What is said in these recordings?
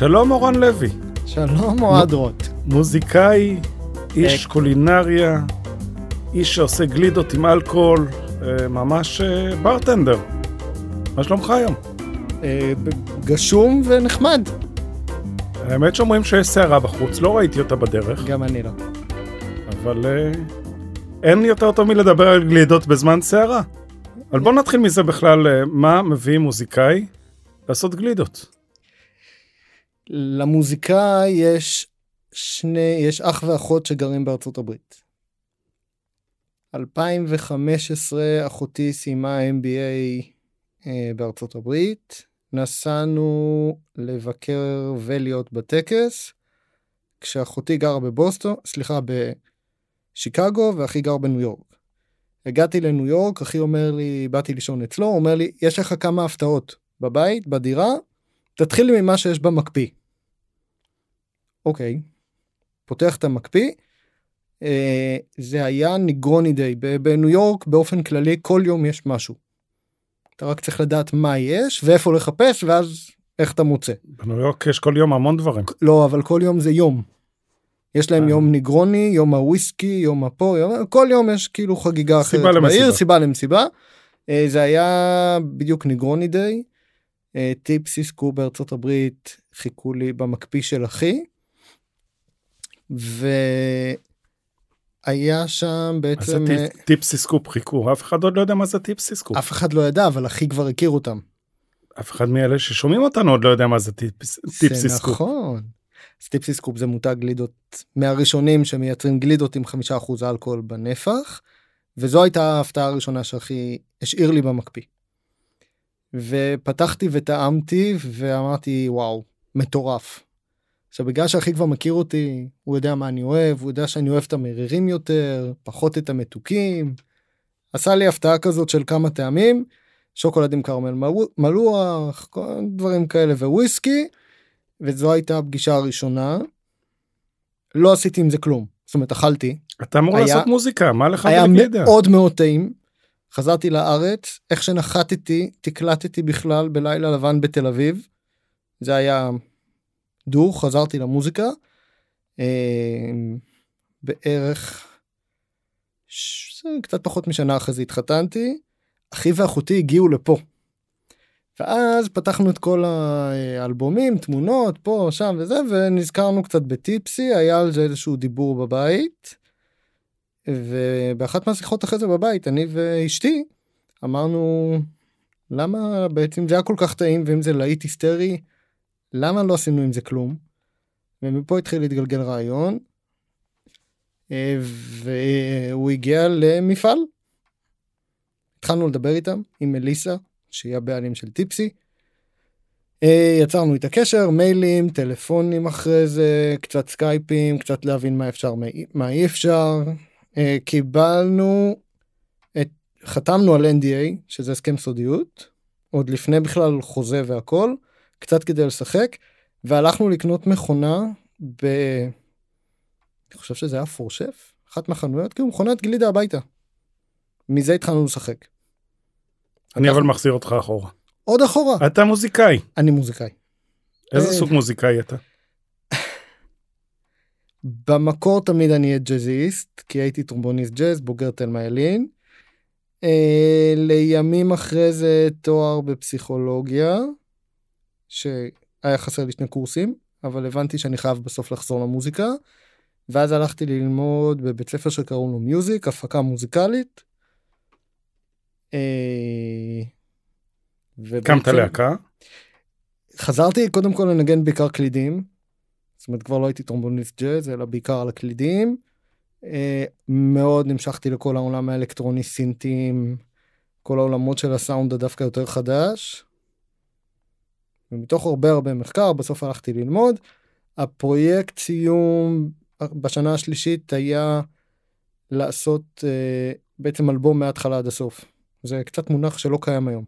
שלום אורן לוי, שלום אוהד רוט. מוזיקאי, איש אה. קולינריה, איש שעושה גלידות עם אלכוהול, אה, ממש אה, ברטנדר. מה שלומך היום? אה, גשום ונחמד. האמת שאומרים שיש סערה בחוץ, לא ראיתי אותה בדרך, גם אני לא. אבל אה, אין יותר טוב מלדבר על גלידות בזמן סערה. אבל בוא נתחיל מזה בכלל, אה, מה מביא מוזיקאי לעשות גלידות? למוזיקאי יש שני, יש אח ואחות שגרים בארצות הברית. 2015 אחותי סיימה MBA אה, בארצות הברית. נסענו לבקר ולהיות בטקס, כשאחותי גרה בבוסטון, סליחה, בשיקגו ואחי גר בניו יורק. הגעתי לניו יורק, אחי אומר לי, באתי לישון אצלו, הוא אומר לי, יש לך כמה הפתעות בבית, בדירה, תתחיל ממה שיש במקפיא. אוקיי, פותח את המקפיא, אה, זה היה ניגרוני דיי, בניו יורק באופן כללי כל יום יש משהו. אתה רק צריך לדעת מה יש ואיפה לחפש ואז איך אתה מוצא. בניו יורק יש כל יום המון דברים. לא, אבל כל יום זה יום. יש להם אה. יום ניגרוני, יום הוויסקי, יום הפה, יום... כל יום יש כאילו חגיגה אחרת סיבה למסיבה. בעיר, סיבה למסיבה. אה, זה היה בדיוק ניגרוני דיי. אה, טיפסי סקופ בארצות הברית חיכו לי במקפיא של אחי. והיה שם אז זה בעצם, אה, טיפ- טיפסי סקופ חיכו, אף אחד עוד לא יודע מה זה טיפסי סקופ. אף אחד לא ידע, אבל אחי כבר הכיר אותם. אף אחד מאלה ששומעים אותנו עוד לא יודע מה זה טיפס- טיפסי זה סקופ. נכון. אז טיפסי סקופ זה מותג גלידות מהראשונים שמייצרים גלידות עם חמישה אחוז אלכוהול בנפח. וזו הייתה ההפתעה הראשונה שהכי השאיר לי במקפיא. ופתחתי וטעמתי ואמרתי וואו מטורף. עכשיו בגלל שאחי כבר מכיר אותי הוא יודע מה אני אוהב הוא יודע שאני אוהב את המרירים יותר פחות את המתוקים. עשה לי הפתעה כזאת של כמה טעמים שוקולד עם מלו- מלוח כל דברים כאלה ווויסקי וזו הייתה הפגישה הראשונה. לא עשיתי עם זה כלום זאת אומרת אכלתי אתה אמור היה- לעשות מוזיקה, מה לך היה ולגלידה? מאוד מאוד טעים. חזרתי לארץ איך שנחתתי תקלטתי בכלל בלילה לבן בתל אביב. זה היה דור חזרתי למוזיקה. אה, בערך ש... קצת פחות משנה אחרי זה התחתנתי. אחי ואחותי הגיעו לפה. ואז פתחנו את כל האלבומים תמונות פה שם וזה ונזכרנו קצת בטיפסי היה על זה איזשהו דיבור בבית. ובאחת מהשיחות אחרי זה בבית אני ואשתי אמרנו למה בעצם זה היה כל כך טעים ואם זה להיט היסטרי למה לא עשינו עם זה כלום. ומפה התחיל להתגלגל רעיון. אה, והוא הגיע למפעל. התחלנו לדבר איתם עם מליסה שהיא הבעלים של טיפסי. אה, יצרנו איתה קשר מיילים טלפונים אחרי זה קצת סקייפים קצת להבין מה אפשר מה אי אפשר אה, קיבלנו את חתמנו על NDA שזה הסכם סודיות עוד לפני בכלל חוזה והכל קצת כדי לשחק והלכנו לקנות מכונה ב... אני חושב שזה היה פורשף אחת מהחנויות כאילו מכונת גלידה הביתה. מזה התחלנו לשחק. אני אבל מחזיר אותך אחורה. עוד אחורה אתה מוזיקאי, אני מוזיקאי. איזה אה. סוג מוזיקאי אתה? במקור תמיד אני אהיה ג'אזיסט כי הייתי טרומבוניסט ג'אז בוגר תלמה ילין. אה, לימים אחרי זה תואר בפסיכולוגיה שהיה חסר לי שני קורסים אבל הבנתי שאני חייב בסוף לחזור למוזיקה. ואז הלכתי ללמוד בבית ספר שקראו לו מיוזיק הפקה מוזיקלית. אה, הקמת ובעצם- להקה? חזרתי קודם כל לנגן בעיקר קלידים. זאת אומרת כבר לא הייתי טרומבוניסט ג'אז אלא בעיקר על הקלידים. אה, מאוד נמשכתי לכל העולם האלקטרוני סינטים כל העולמות של הסאונד הדווקא יותר חדש. ומתוך הרבה הרבה מחקר בסוף הלכתי ללמוד. הפרויקט סיום בשנה השלישית היה לעשות אה, בעצם אלבום מההתחלה עד הסוף. זה קצת מונח שלא קיים היום.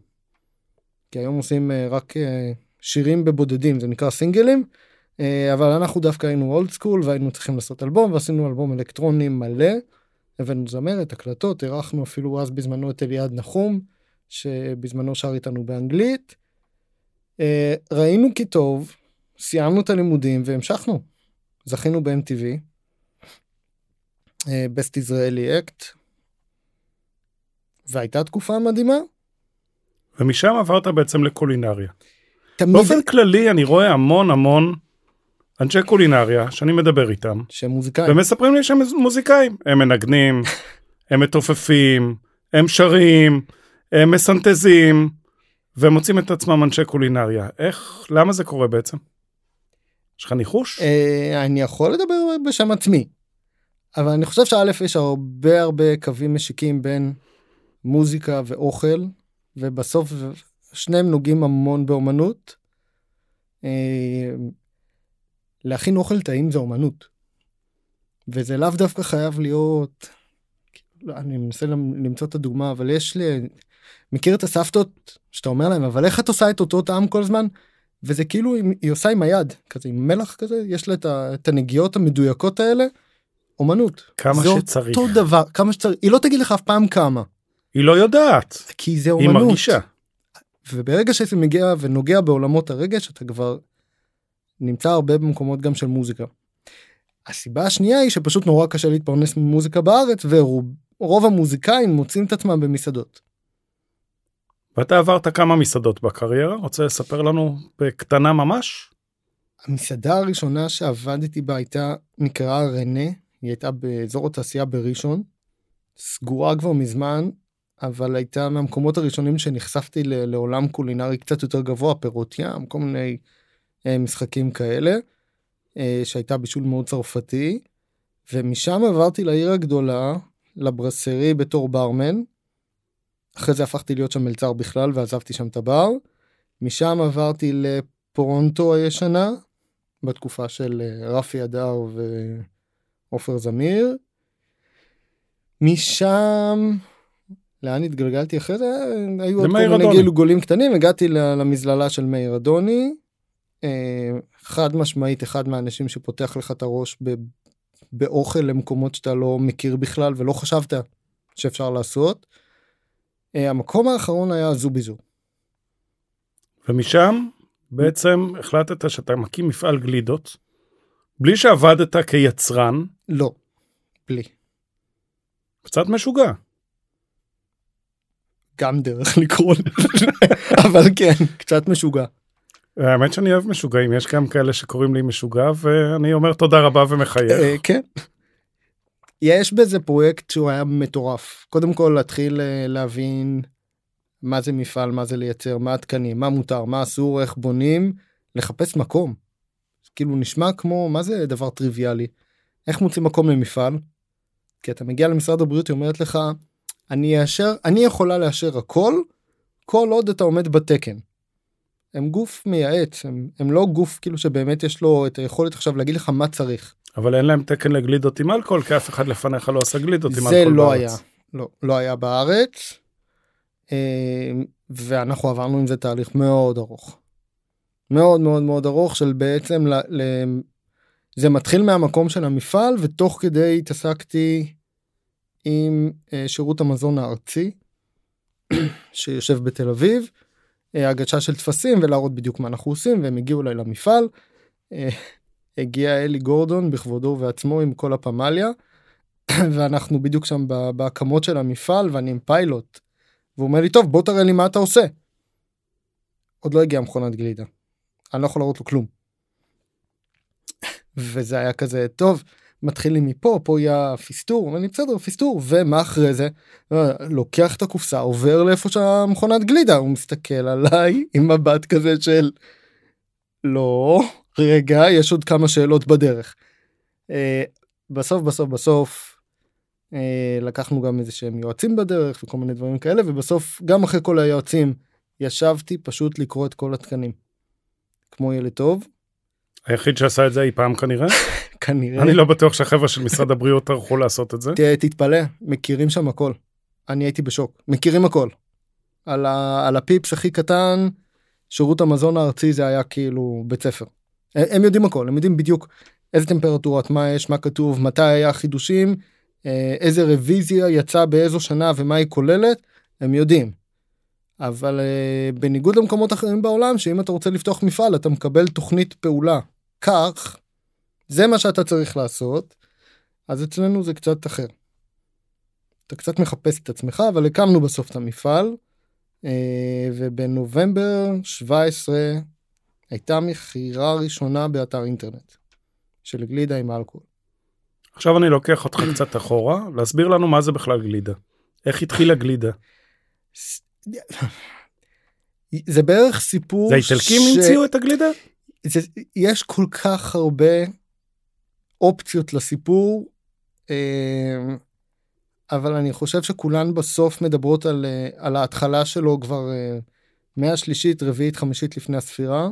כי היום עושים אה, רק אה, שירים בבודדים זה נקרא סינגלים אה, אבל אנחנו דווקא היינו אולד סקול והיינו צריכים לעשות אלבום ועשינו אלבום אלקטרוני מלא. הבאנו זמרת, הקלטות, אירחנו אפילו אז בזמנו את אליעד נחום, שבזמנו שר איתנו באנגלית. אה, ראינו כי טוב, סיימנו את הלימודים והמשכנו. זכינו ב-MTV, בסט ישראלי אקט, והייתה תקופה מדהימה. ומשם עברת בעצם לקולינריה. תמיד... באופן כללי אני רואה המון המון אנשי קולינריה שאני מדבר איתם, שהם מוזיקאים. ומספרים לי שהם מוזיקאים. הם מנגנים, הם מתופפים, הם שרים, הם מסנטזים, והם מוצאים את עצמם אנשי קולינריה. איך, למה זה קורה בעצם? יש לך ניחוש? אה, אני יכול לדבר בשם עצמי. אבל אני חושב שא' יש הרבה הרבה קווים משיקים בין מוזיקה ואוכל, ובסוף שניהם נוגעים המון באומנות. אה, להכין אוכל טעים זה אומנות. וזה לאו דווקא חייב להיות, לא, אני מנסה למצוא את הדוגמה, אבל יש לי, מכיר את הסבתות שאתה אומר להם, אבל איך את עושה את אותו טעם כל הזמן? וזה כאילו היא עושה עם היד, כזה עם מלח כזה, יש לה את הנגיעות המדויקות האלה, אומנות. כמה זה שצריך. אותו דבר, כמה שצריך, היא לא תגיד לך אף פעם כמה. היא לא יודעת. כי זה היא אומנות. מרגישה. וברגע שזה מגיע ונוגע בעולמות הרגש, אתה כבר נמצא הרבה במקומות גם של מוזיקה. הסיבה השנייה היא שפשוט נורא קשה להתפרנס ממוזיקה בארץ, ורוב המוזיקאים מוצאים את עצמם במסעדות. ואתה עברת כמה מסעדות בקריירה? רוצה לספר לנו בקטנה ממש? המסעדה הראשונה שעבדתי בה הייתה נקראה רנה, היא הייתה באזור התעשייה בראשון, סגורה כבר מזמן, אבל הייתה מהמקומות הראשונים שנחשפתי לעולם קולינרי קצת יותר גבוה, פירות ים, כל מיני אה, משחקים כאלה, אה, שהייתה בישול מאוד צרפתי, ומשם עברתי לעיר הגדולה, לברסרי בתור ברמן. אחרי זה הפכתי להיות שם מלצר בכלל ועזבתי שם את הבר. משם עברתי לפורונטו הישנה, בתקופה של אה, רפי אדר ועופר זמיר. משם, לאן התגלגלתי אחרי זה? היו עוד כל מיני. גלגולים קטנים, הגעתי למזללה של מאיר אדוני. אה, חד משמעית אחד מהאנשים שפותח לך את הראש ב- באוכל למקומות שאתה לא מכיר בכלל ולא חשבת שאפשר לעשות. אה, המקום האחרון היה זוביזו. ומשם בעצם החלטת שאתה מקים מפעל גלידות, בלי שעבדת כיצרן, לא, בלי. קצת משוגע. גם דרך לקרוא לזה, אבל כן, קצת משוגע. האמת שאני אוהב משוגעים, יש גם כאלה שקוראים לי משוגע, ואני אומר תודה רבה ומחייך. אה, כן. יש בזה פרויקט שהוא היה מטורף. קודם כל להתחיל אה, להבין מה זה מפעל, מה זה לייצר, מה התקנים, מה מותר, מה אסור, איך בונים, לחפש מקום. כאילו נשמע כמו, מה זה דבר טריוויאלי? איך מוצאים מקום למפעל? כי אתה מגיע למשרד הבריאות, היא אומרת לך, אני אאשר, אני יכולה לאשר הכל, כל עוד אתה עומד בתקן. הם גוף מייעץ, הם, הם לא גוף כאילו שבאמת יש לו את היכולת עכשיו להגיד לך מה צריך. אבל אין להם תקן לגלידות עם אלכוהול, כי אף אחד לפניך לא עשה גלידות עם זה אלכוהול לא בארץ. היה, לא, לא היה בארץ. אה, ואנחנו עברנו עם זה תהליך מאוד ארוך. מאוד מאוד מאוד ארוך של בעצם, ל, ל, זה מתחיל מהמקום של המפעל ותוך כדי התעסקתי עם אה, שירות המזון הארצי שיושב בתל אביב, אה, הגשה של טפסים ולהראות בדיוק מה אנחנו עושים והם הגיעו אליי למפעל. הגיע אלי גורדון בכבודו ובעצמו עם כל הפמליה ואנחנו בדיוק שם בהקמות של המפעל ואני עם פיילוט. והוא אומר לי טוב בוא תראה לי מה אתה עושה. עוד לא הגיעה מכונת גלידה. אני לא יכול להראות לו כלום. וזה היה כזה טוב מתחילים מפה פה יהיה פיסטור ואני בסדר פיסטור ומה אחרי זה לוקח את הקופסה עובר לאיפה שהמכונת גלידה הוא מסתכל עליי עם מבט כזה של לא רגע יש עוד כמה שאלות בדרך. אה, בסוף בסוף בסוף אה, לקחנו גם איזה שהם יועצים בדרך וכל מיני דברים כאלה ובסוף גם אחרי כל היועצים ישבתי פשוט לקרוא את כל התקנים. כמו ילד טוב היחיד שעשה את זה אי פעם כנראה. כנראה. אני לא בטוח שהחבר'ה של משרד הבריאות טרחו לעשות את זה. תתפלא מכירים שם הכל. אני הייתי בשוק מכירים הכל. על, ה, על הפיפס הכי קטן שירות המזון הארצי זה היה כאילו בית ספר. הם, יודעים הכל הם יודעים בדיוק איזה טמפרטורות מה יש מה כתוב מתי היה חידושים אה, איזה רוויזיה יצא באיזו שנה ומה היא כוללת הם יודעים. אבל אה, בניגוד למקומות אחרים בעולם שאם אתה רוצה לפתוח מפעל אתה מקבל תוכנית פעולה כך זה מה שאתה צריך לעשות אז אצלנו זה קצת אחר. אתה קצת מחפש את עצמך אבל הקמנו בסוף את המפעל אה, ובנובמבר 17 הייתה מכירה ראשונה באתר אינטרנט של גלידה עם אלכוהול. עכשיו אני לוקח אותך קצת אחורה, להסביר לנו מה זה בכלל גלידה. איך התחילה גלידה? זה בערך סיפור זה האיטלקים ש- המציאו את הגלידה? זה, יש כל כך הרבה אופציות לסיפור, אה, אבל אני חושב שכולן בסוף מדברות על, אה, על ההתחלה שלו כבר אה, מהשלישית, רביעית, חמישית לפני הספירה.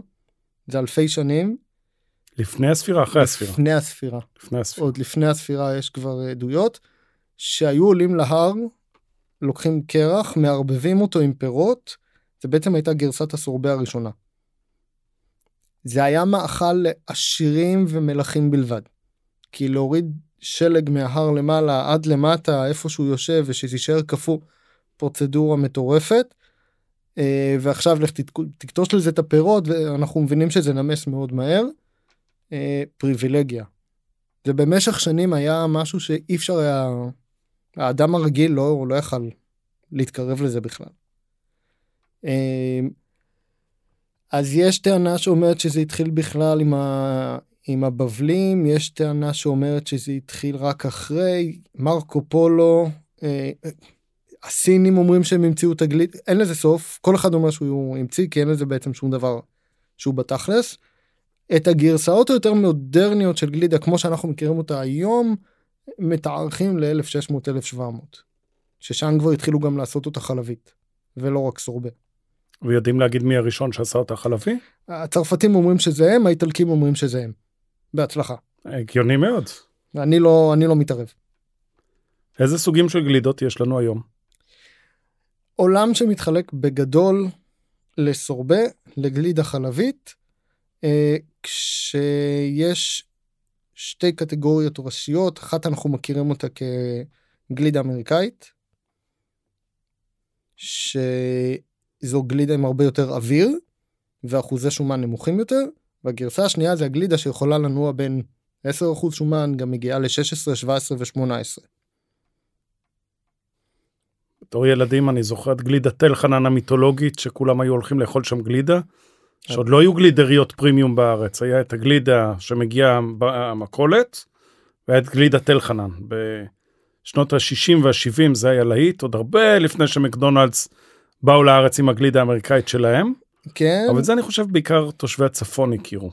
זה אלפי שנים. לפני הספירה, אחרי הספירה. לפני הספירה. לפני הספירה. עוד לפני הספירה יש כבר עדויות שהיו עולים להר, לוקחים קרח, מערבבים אותו עם פירות, זה בעצם הייתה גרסת הסורבה הראשונה. זה היה מאכל לעשירים ומלכים בלבד. כי להוריד שלג מההר למעלה עד למטה איפה שהוא יושב ושתישאר קפוא פרוצדורה מטורפת. אה, ועכשיו לך תקטוש לזה את הפירות ואנחנו מבינים שזה נמס מאוד מהר. אה, פריבילגיה. זה במשך שנים היה משהו שאי אפשר היה, האדם הרגיל לא, לא יכל להתקרב לזה בכלל. אה, אז יש טענה שאומרת שזה התחיל בכלל עם, ה, עם הבבלים, יש טענה שאומרת שזה התחיל רק אחרי, מרקו פולו, הסינים אומרים שהם המציאו את הגליד, אין לזה סוף, כל אחד אומר שהוא המציא, כי אין לזה בעצם שום דבר שהוא בתכלס. את הגרסאות היותר מודרניות של גלידה כמו שאנחנו מכירים אותה היום מתארכים ל-1600-1700 ששם כבר התחילו גם לעשות אותה חלבית ולא רק סורבה. ויודעים להגיד מי הראשון שעשה אותה חלבי? הצרפתים אומרים שזה הם האיטלקים אומרים שזה הם. בהצלחה. הגיוני מאוד. אני לא אני לא מתערב. איזה סוגים של גלידות יש לנו היום? עולם שמתחלק בגדול לסורבה לגלידה חלבית אה, כשיש שתי קטגוריות ראשיות אחת אנחנו מכירים אותה כגלידה אמריקאית שזו גלידה עם הרבה יותר אוויר ואחוזי שומן נמוכים יותר והגרסה השנייה זה הגלידה שיכולה לנוע בין 10% שומן גם מגיעה ל-16, 17 ו-18. בתור ילדים אני זוכר את גלידת תל חנן המיתולוגית שכולם היו הולכים לאכול שם גלידה. שעוד לא היו גלידריות פרימיום בארץ, היה את הגלידה שמגיעה במכולת, והיה את גלידת תל חנן. בשנות ה-60 וה-70 זה היה להיט, עוד הרבה לפני שמקדונלדס באו לארץ עם הגלידה האמריקאית שלהם, כן. אבל זה אני חושב בעיקר תושבי הצפון הכירו.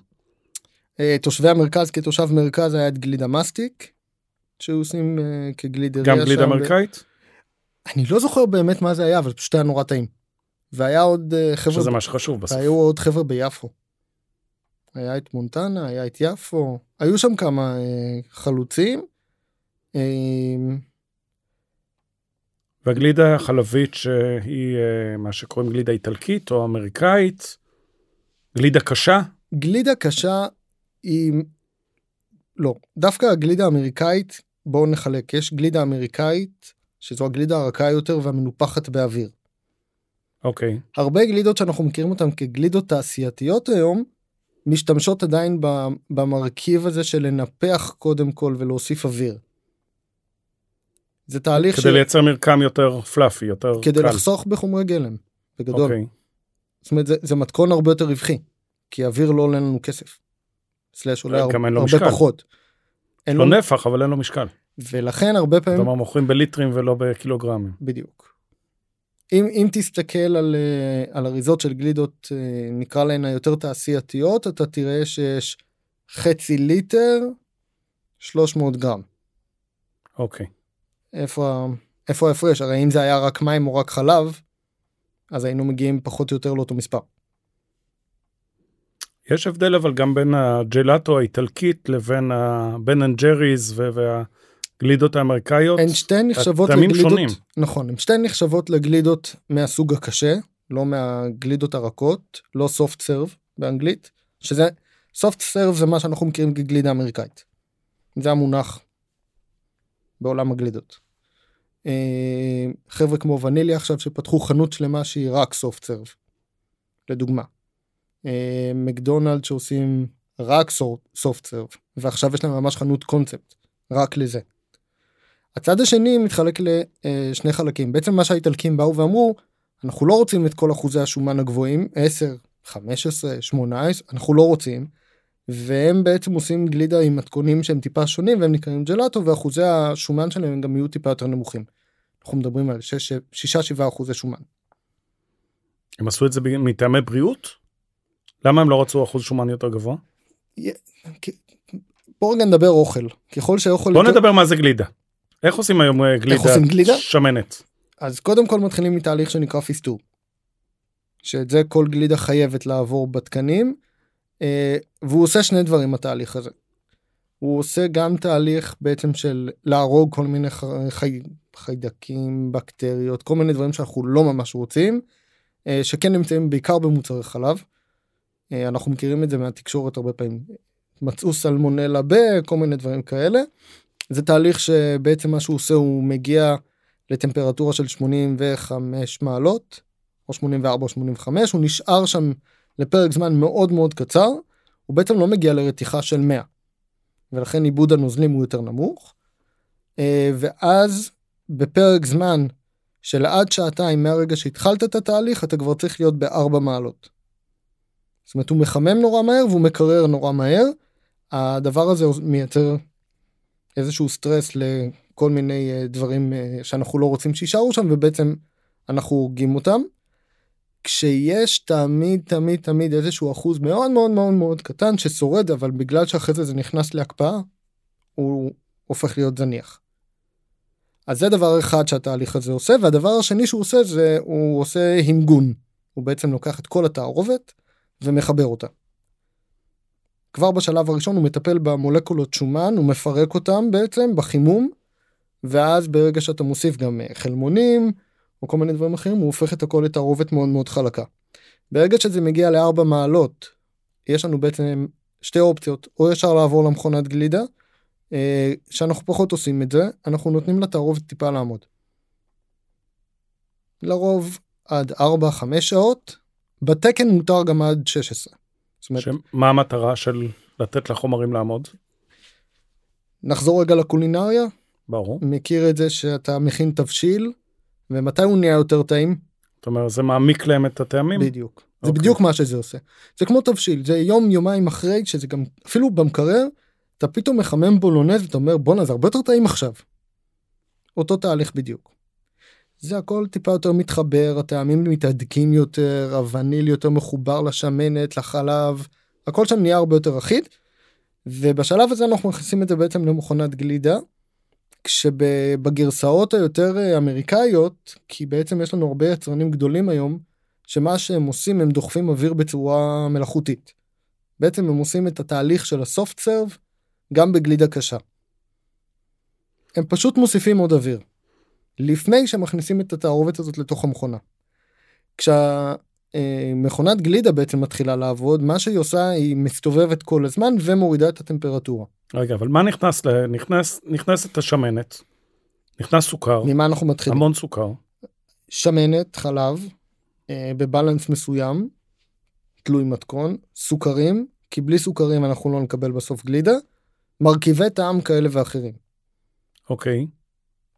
אה, תושבי המרכז כתושב מרכז היה את גלידה מסטיק שהיו עושים אה, כגלידריה גם גלידה אמריקאית, אני לא זוכר באמת מה זה היה אבל פשוט היה נורא טעים. והיה עוד אה, חבר'ה שזה מה שחשוב בסוף. והיו עוד חבר'ה ביפו. היה את מונטנה היה את יפו היו שם כמה אה, חלוצים. אה, והגלידה החלבית שהיא אה, מה שקוראים גלידה איטלקית או אמריקאית, גלידה קשה, גלידה קשה היא לא דווקא הגלידה האמריקאית בואו נחלק יש גלידה אמריקאית שזו הגלידה הרכה יותר והמנופחת באוויר. אוקיי, הרבה גלידות שאנחנו מכירים אותן כגלידות תעשייתיות היום משתמשות עדיין במרכיב הזה של לנפח קודם כל ולהוסיף אוויר. זה תהליך כדי לייצר מרקם יותר פלאפי, יותר כדי קל. לחסוך בחומרי גלם בגדול. אוקיי. זאת אומרת זה, זה מתכון הרבה יותר רווחי כי אוויר לא עולה לנו כסף. סלאש עולה לו הרבה משקל. פחות. אין לא לו... נפח אבל אין לו משקל. ולכן הרבה פעמים כלומר מוכרים בליטרים ולא בקילוגרמים. בדיוק. אם, אם תסתכל על, אה, על אריזות של גלידות אה, נקרא להן היותר תעשייתיות אתה תראה שיש חצי ליטר 300 גרם. אוקיי. איפה ה- איפה ההפרש הרי אם זה היה רק מים או רק חלב אז היינו מגיעים פחות או יותר לאותו מספר. יש הבדל אבל גם בין הג'לאטו האיטלקית לבין הבן אנד ג'ריז ו- והגלידות האמריקאיות. הן שתיהן נחשבות טעמים לגלידות שונים. נכון הן שתיהן נחשבות לגלידות מהסוג הקשה לא מהגלידות הרכות לא soft serve באנגלית שזה soft serve זה מה שאנחנו מכירים כגלידה אמריקאית. זה המונח בעולם הגלידות. אה, חבר'ה כמו וניליה עכשיו שפתחו חנות שלמה שהיא רק soft serve. לדוגמה. אה, מקדונלד שעושים רק soft serve ועכשיו יש להם ממש חנות קונספט רק לזה. הצד השני מתחלק לשני חלקים בעצם מה שהאיטלקים באו ואמרו אנחנו לא רוצים את כל אחוזי השומן הגבוהים 10 15 18 אנחנו לא רוצים. והם בעצם עושים גלידה עם מתכונים שהם טיפה שונים והם נקראים ג'לטו ואחוזי השומן שלהם גם יהיו טיפה יותר נמוכים. אנחנו מדברים על 6-7 אחוזי שומן. הם עשו את זה מטעמי בריאות? למה הם לא רצו אחוז שומן יותר גבוה? בוא רגע נדבר אוכל ככל שאוכל בוא יותר... נדבר מה זה גלידה. איך עושים היום אה, גלידה, איך עושים גלידה? שמנת? אז קודם כל מתחילים מתהליך שנקרא פיסטור. שאת זה כל גלידה חייבת לעבור בתקנים אה, והוא עושה שני דברים בתהליך הזה. הוא עושה גם תהליך בעצם של להרוג כל מיני חי... חיידקים, בקטריות, כל מיני דברים שאנחנו לא ממש רוצים, אה, שכן נמצאים בעיקר במוצרי חלב. אנחנו מכירים את זה מהתקשורת הרבה פעמים. מצאו סלמונלה בכל מיני דברים כאלה. זה תהליך שבעצם מה שהוא עושה הוא מגיע לטמפרטורה של 85 מעלות או 84 או 85 הוא נשאר שם לפרק זמן מאוד מאוד קצר הוא בעצם לא מגיע לרתיחה של 100 ולכן עיבוד הנוזלים הוא יותר נמוך. אה, ואז בפרק זמן של עד שעתיים מהרגע שהתחלת את התהליך אתה כבר צריך להיות בארבע מעלות. זאת אומרת הוא מחמם נורא מהר והוא מקרר נורא מהר. הדבר הזה מייצר איזשהו סטרס לכל מיני אה, דברים אה, שאנחנו לא רוצים שיישארו שם ובעצם אנחנו הורגים אותם. כשיש תמיד תמיד תמיד איזשהו אחוז מאוד מאוד מאוד מאוד קטן ששורד אבל בגלל שאחרי זה זה נכנס להקפאה הוא הופך להיות זניח. אז זה דבר אחד שהתהליך הזה עושה והדבר השני שהוא עושה זה הוא עושה הימגון הוא בעצם לוקח את כל התערובת ומחבר אותה. כבר בשלב הראשון הוא מטפל במולקולות שומן הוא מפרק אותם בעצם בחימום ואז ברגע שאתה מוסיף גם חלמונים או כל מיני דברים אחרים הוא הופך את הכל לתערובת מאוד מאוד חלקה. ברגע שזה מגיע לארבע מעלות יש לנו בעצם שתי אופציות או ישר לעבור למכונת גלידה אה, שאנחנו פחות עושים את זה אנחנו נותנים לתערובת טיפה לעמוד. לרוב עד 4-5 שעות בתקן מותר גם עד 16. אומרת, מה המטרה של לתת לחומרים לעמוד? נחזור רגע לקולינריה. ברור. מכיר את זה שאתה מכין תבשיל ומתי הוא נהיה יותר טעים? זאת אומרת זה מעמיק להם את הטעמים? בדיוק. Okay. זה אוקיי. בדיוק מה שזה עושה. זה כמו תבשיל זה יום יומיים אחרי שזה גם אפילו במקרר אתה פתאום מחמם בולונז ואתה אומר בואנה זה הרבה יותר טעים עכשיו. אותו תהליך בדיוק. זה הכל טיפה יותר מתחבר הטעמים מתהדקים יותר הווניל יותר מחובר לשמנת לחלב הכל שם נהיה הרבה יותר אחיד. ובשלב הזה אנחנו מכניסים את זה בעצם למכונת גלידה. כשבגרסאות היותר אה, אמריקאיות כי בעצם יש לנו הרבה יצרנים גדולים היום שמה שהם עושים הם דוחפים אוויר בצורה מלאכותית. בעצם הם עושים את התהליך של הסופט סרב גם בגלידה קשה. הם פשוט מוסיפים עוד אוויר. לפני שמכניסים את התערובת הזאת לתוך המכונה. כשהמכונת גלידה בעצם מתחילה לעבוד מה שהיא עושה היא מסתובבת כל הזמן ומורידה את הטמפרטורה. רגע אבל מה נכנס נכנס נכנסת השמנת נכנס סוכר ממה אנחנו מתחילים המון סוכר שמנת חלב אה, בבלנס מסוים תלוי מתכון סוכרים כי בלי סוכרים אנחנו לא נקבל בסוף גלידה מרכיבי טעם כאלה ואחרים. אוקיי.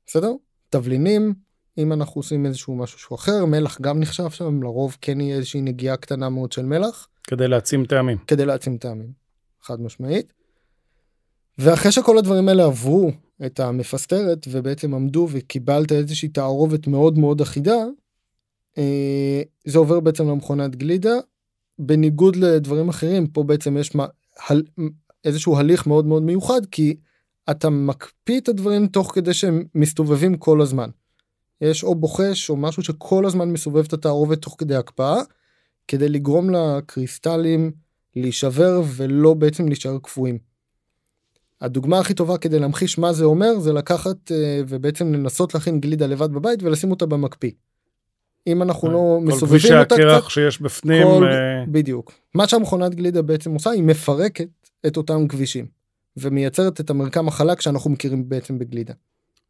בסדר? תבלינים אם אנחנו עושים איזשהו משהו שהוא אחר מלח גם נחשב שם לרוב כן יהיה איזושהי נגיעה קטנה מאוד של מלח. כדי להעצים טעמים. כדי להעצים טעמים. חד משמעית. ואחרי שכל הדברים האלה עברו את המפסטרת ובעצם עמדו וקיבלת איזושהי תערובת מאוד מאוד אחידה אה, זה עובר בעצם למכונת גלידה בניגוד לדברים אחרים פה בעצם יש מה, הל, איזשהו הליך מאוד מאוד מיוחד כי אתה מקפיא את הדברים תוך כדי שהם מסתובבים כל הזמן. יש או בוחש או משהו שכל הזמן מסובב את התערובת תוך כדי הקפאה כדי לגרום לקריסטלים להישבר ולא בעצם להישאר קפואים. הדוגמה הכי טובה כדי להמחיש מה זה אומר זה לקחת uh, ובעצם לנסות להכין גלידה לבד בבית ולשים אותה במקפיא. אם אנחנו לא כל מסובבים אותה קצת, הקרח שיש בפנים, כל- אה, בדיוק. מה שהמכונת גלידה בעצם עושה, היא מפרקת את אותם כבישים. ומייצרת את המרקם החלק שאנחנו מכירים בעצם בגלידה.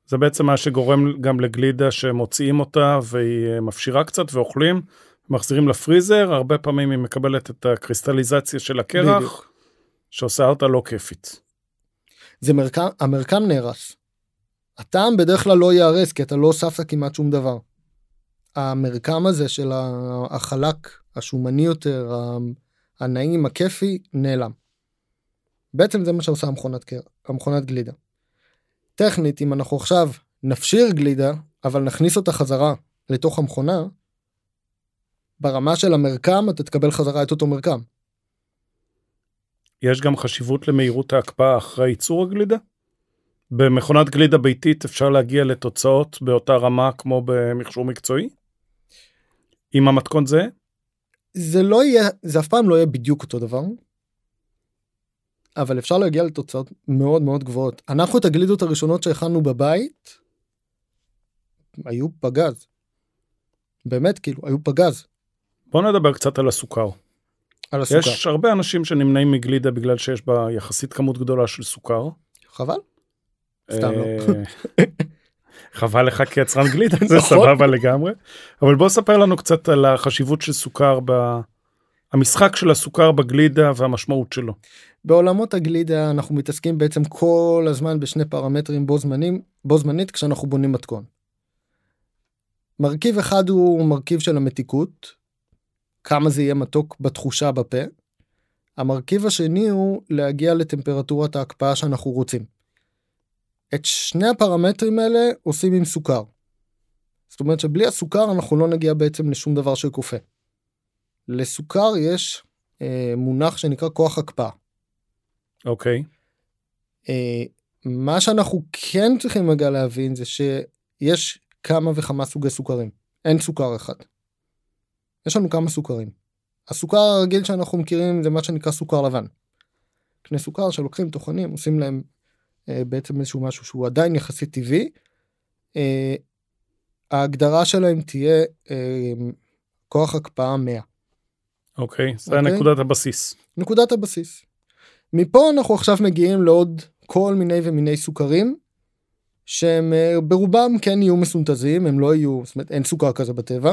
זה בעצם מה שגורם גם לגלידה שמוציאים אותה והיא אה, מפשירה קצת ואוכלים, מחזירים לפריזר, הרבה פעמים היא מקבלת את הקריסטליזציה של הקרח, בדיוק. שעושה אותה לא כיפית. זה מרקם, המרקם נהרס. הטעם בדרך כלל לא ייהרס כי אתה לא הוספת כמעט שום דבר. המרקם הזה של החלק, השומני יותר, הנעים, הכיפי, נעלם. בעצם זה מה שעושה המכונת, המכונת גלידה. טכנית, אם אנחנו עכשיו נפשיר גלידה, אבל נכניס אותה חזרה לתוך המכונה, ברמה של המרקם אתה תקבל חזרה את אותו מרקם. יש גם חשיבות למהירות ההקפאה אחרי ייצור הגלידה? במכונת גלידה ביתית אפשר להגיע לתוצאות באותה רמה כמו במכשור מקצועי? עם המתכון זה? זה לא יהיה, זה אף פעם לא יהיה בדיוק אותו דבר. אבל אפשר להגיע לתוצאות מאוד מאוד גבוהות. אנחנו את הגלידות הראשונות שהכנו בבית, היו פגז. באמת, כאילו, היו פגז בוא נדבר קצת על הסוכר. על הסוכר. יש הרבה אנשים שנמנעים מגלידה בגלל שיש בה יחסית כמות גדולה של סוכר. חבל? סתם לא. אה, חבל לך כיצרן גלידה, זה נכון. סבבה לגמרי. אבל בוא ספר לנו קצת על החשיבות של סוכר, ב... המשחק של הסוכר בגלידה והמשמעות שלו. בעולמות הגלידה אנחנו מתעסקים בעצם כל הזמן בשני פרמטרים בו, זמנים, בו זמנית כשאנחנו בונים מתכון. מרכיב אחד הוא מרכיב של המתיקות, כמה זה יהיה מתוק בתחושה בפה. המרכיב השני הוא להגיע לטמפרטורת ההקפאה שאנחנו רוצים. את שני הפרמטרים האלה עושים עם סוכר. זאת אומרת שבלי הסוכר אנחנו לא נגיע בעצם לשום דבר שכופה. לסוכר יש אה, מונח שנקרא כוח הקפאה. אוקיי, אה, מה שאנחנו כן צריכים רגע להבין זה שיש כמה וכמה סוגי סוכרים. אין סוכר אחד. יש לנו כמה סוכרים. הסוכר הרגיל שאנחנו מכירים זה מה שנקרא סוכר לבן. קנה סוכר שלוקחים טוחנים עושים להם אה, בעצם איזשהו משהו שהוא עדיין יחסית טבעי. אה, ההגדרה שלהם תהיה אה, כוח הקפאה 100. אוקיי, זה אוקיי. נקודת הבסיס. נקודת הבסיס. מפה אנחנו עכשיו מגיעים לעוד כל מיני ומיני סוכרים שהם אה, ברובם כן יהיו מסונתזים הם לא יהיו זאת אומרת אין סוכר כזה בטבע.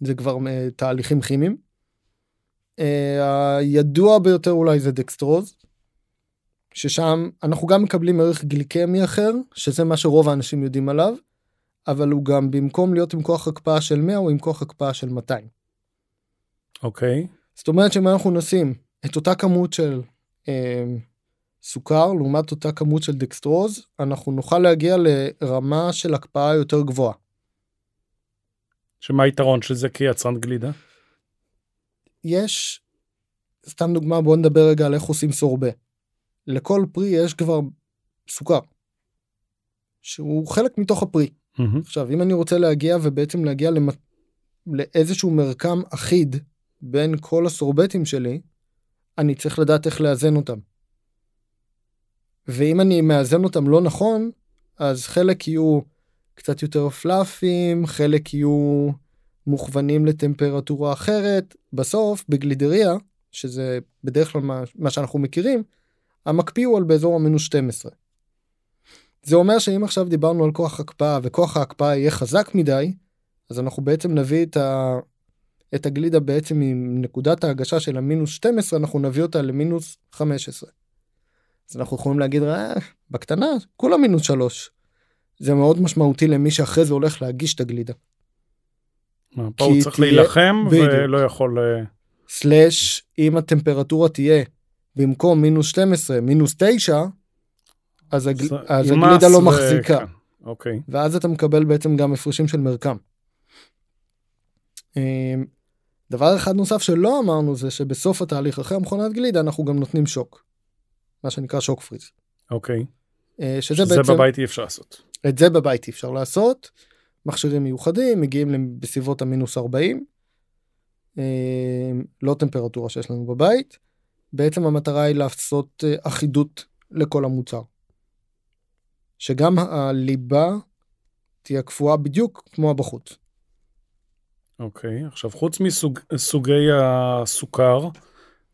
זה כבר אה, תהליכים כימיים. אה, הידוע ביותר אולי זה דקסטרוז. ששם אנחנו גם מקבלים ערך גליקמי אחר שזה מה שרוב האנשים יודעים עליו. אבל הוא גם במקום להיות עם כוח הקפאה של 100 הוא עם כוח הקפאה של 200. אוקיי, זאת אומרת שאם אנחנו נשים את אותה כמות של אה, סוכר לעומת אותה כמות של דקסטרוז אנחנו נוכל להגיע לרמה של הקפאה יותר גבוהה. שמה היתרון של זה כיצרן גלידה? יש סתם דוגמה בוא נדבר רגע על איך עושים סורבה. לכל פרי יש כבר סוכר. שהוא חלק מתוך הפרי. מהמם. עכשיו אם אני רוצה להגיע ובעצם להגיע למ... לאיזשהו מרקם אחיד בין כל הסורבטים שלי, אני צריך לדעת איך לאזן אותם. ואם אני מאזן אותם לא נכון, אז חלק יהיו קצת יותר פלאפים, חלק יהיו מוכוונים לטמפרטורה אחרת. בסוף בגלידריה, שזה בדרך כלל מה, מה שאנחנו מכירים, המקפיא הוא על באזור המינוס 12. זה אומר שאם עכשיו דיברנו על כוח הקפאה וכוח ההקפאה יהיה חזק מדי, אז אנחנו בעצם נביא את. את הגלידה בעצם עם נקודת ההגשה של המינוס 12, אנחנו נביא אותה למינוס 15. אז אנחנו יכולים להגיד, אה, בקטנה, כולה מינוס 3. זה מאוד משמעותי למי שאחרי זה הולך להגיש את הגלידה. מה, פה הוא צריך תהיה- להילחם בדיוק. ולא יכול... אה, סלאש, אם הטמפרטורה תהיה במקום מינוס 12, מינוס 9, אז, הגל... זה- אז הגלידה לא ו- מחזיקה. כן, אוקיי, ואז אתה מקבל בעצם גם הפרשים של מרקם. דבר אחד נוסף שלא אמרנו זה שבסוף התהליך אחרי המכונת גלידה אנחנו גם נותנים שוק. מה שנקרא שוק פריז. אוקיי. אה, שזה שזה בעצם, בבית אי אפשר לעשות. את זה בבית אי אפשר לעשות. מכשירים מיוחדים מגיעים בסביבות המינוס 40. אמ, לא טמפרטורה שיש לנו בבית. בעצם המטרה היא לעשות אה, אחידות לכל המוצר. שגם הליבה תהיה קפואה בדיוק כמו הבחוץ. אוקיי, עכשיו חוץ מסוגי הסוכר,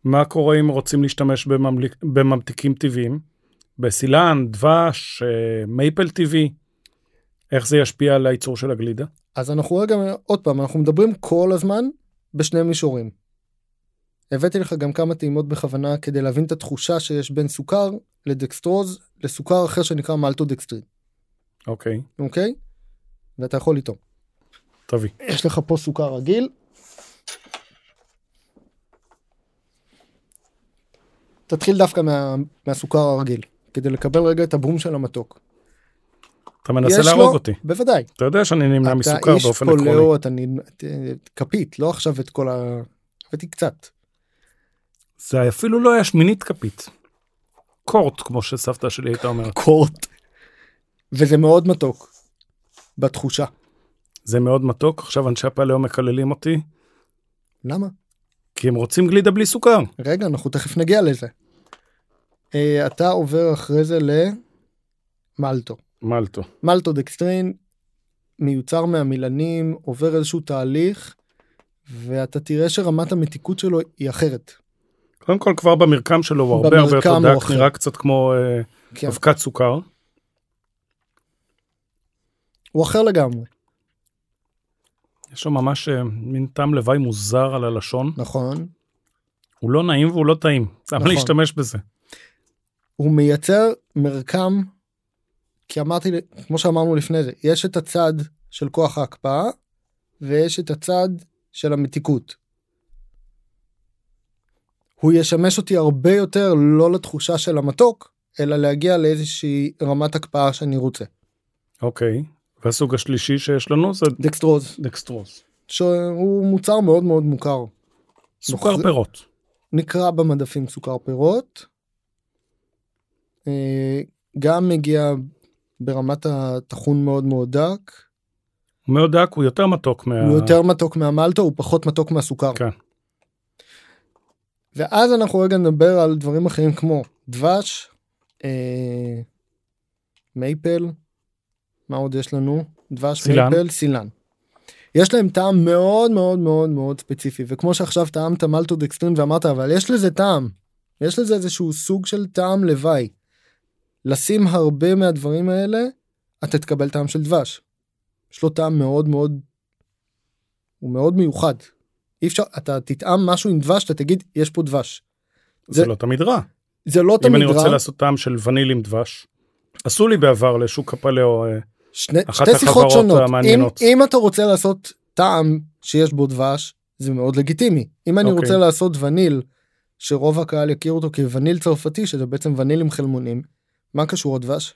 מה קורה אם רוצים להשתמש בממליק, בממתיקים טבעיים? בסילן, דבש, אה, מייפל טבעי, איך זה ישפיע על הייצור של הגלידה? אז אנחנו רגע, עוד פעם, אנחנו מדברים כל הזמן בשני מישורים. הבאתי לך גם כמה טעימות בכוונה כדי להבין את התחושה שיש בין סוכר לדקסטרוז לסוכר אחר שנקרא מלטודקסטרין, אוקיי, אוקיי? ואתה יכול לטעום. תביא. יש לך פה סוכר רגיל. תתחיל דווקא מה, מהסוכר הרגיל, כדי לקבל רגע את הבום של המתוק. אתה מנסה להרוג אותי. בוודאי. אתה יודע שאני נמנע מסוכר אתה איש באופן עקרוני. פולאו, אתה נ- ת- כפית, לא עכשיו את כל ה... הבאתי קצת. זה אפילו לא היה שמינית כפית. קורט, כמו שסבתא שלי הייתה אומרת. קורט. וזה מאוד מתוק. בתחושה. זה מאוד מתוק, עכשיו אנשי הפלאו מקללים אותי, למה? כי הם רוצים גלידה בלי סוכר. רגע, אנחנו תכף נגיע לזה. אה, אתה עובר אחרי זה למלטו. מלטו. מלטודקסטרין מיוצר מהמילנים, עובר איזשהו תהליך, ואתה תראה שרמת המתיקות שלו היא אחרת. קודם כל כבר במרקם שלו הוא הרבה הרבה יותר דק. נראה קצת כמו אה, כן. אבקת סוכר. הוא אחר לגמרי, יש לו ממש אה, מין טעם לוואי מוזר על הלשון. נכון? הוא לא נעים והוא לא טעים. למה נכון. להשתמש בזה? הוא מייצר מרקם, כי אמרתי, כמו שאמרנו לפני זה, יש את הצד של כוח ההקפאה, ויש את הצד של המתיקות. הוא ישמש אותי הרבה יותר לא לתחושה של המתוק, אלא להגיע לאיזושהי רמת הקפאה שאני רוצה. אוקיי. והסוג השלישי שיש לנו זה דקסטרוז, דקסטרוז. שהוא מוצר מאוד מאוד מוכר. סוכר סוכר- פירות. נקרא במדפים סוכר פירות. אה, גם מגיע ברמת הטחון מאוד מאוד דק. הוא מאוד דק, הוא יותר מתוק מה... הוא יותר מתוק מהמלטו, הוא פחות מתוק מהסוכר. כן. ואז אנחנו רגע נדבר על דברים אחרים כמו דבש, אה, מייפל, מה עוד יש לנו? דבש, סילן. מייפל, סילן. יש להם טעם מאוד מאוד מאוד מאוד ספציפי, וכמו שעכשיו טעמת מלטודקסטרין ואמרת, אבל יש לזה טעם, יש לזה איזשהו סוג של טעם לוואי. לשים הרבה מהדברים האלה, אתה תקבל טעם של דבש. יש לו טעם מאוד מאוד, הוא מאוד מיוחד. אי אפשר, אתה תטעם משהו עם דבש, אתה תגיד, יש פה דבש. זה זה- לא תמיד רע. זה לא אם תמיד אני רע. רוצה לעשות טעם של וניל עם דבש. עשו לי בעבר לשוק הפלאו, אה, שני, שתי שיחות שונות. אם. אם אתה רוצה לעשות טעם שיש בו דבש, זה מאוד לגיטימי. אם אני אוקיי. רוצה לעשות וניל, שרוב הקהל יכיר אותו כווניל צרפתי, שזה בעצם וניל עם חלמונים, מה קשור הדבש?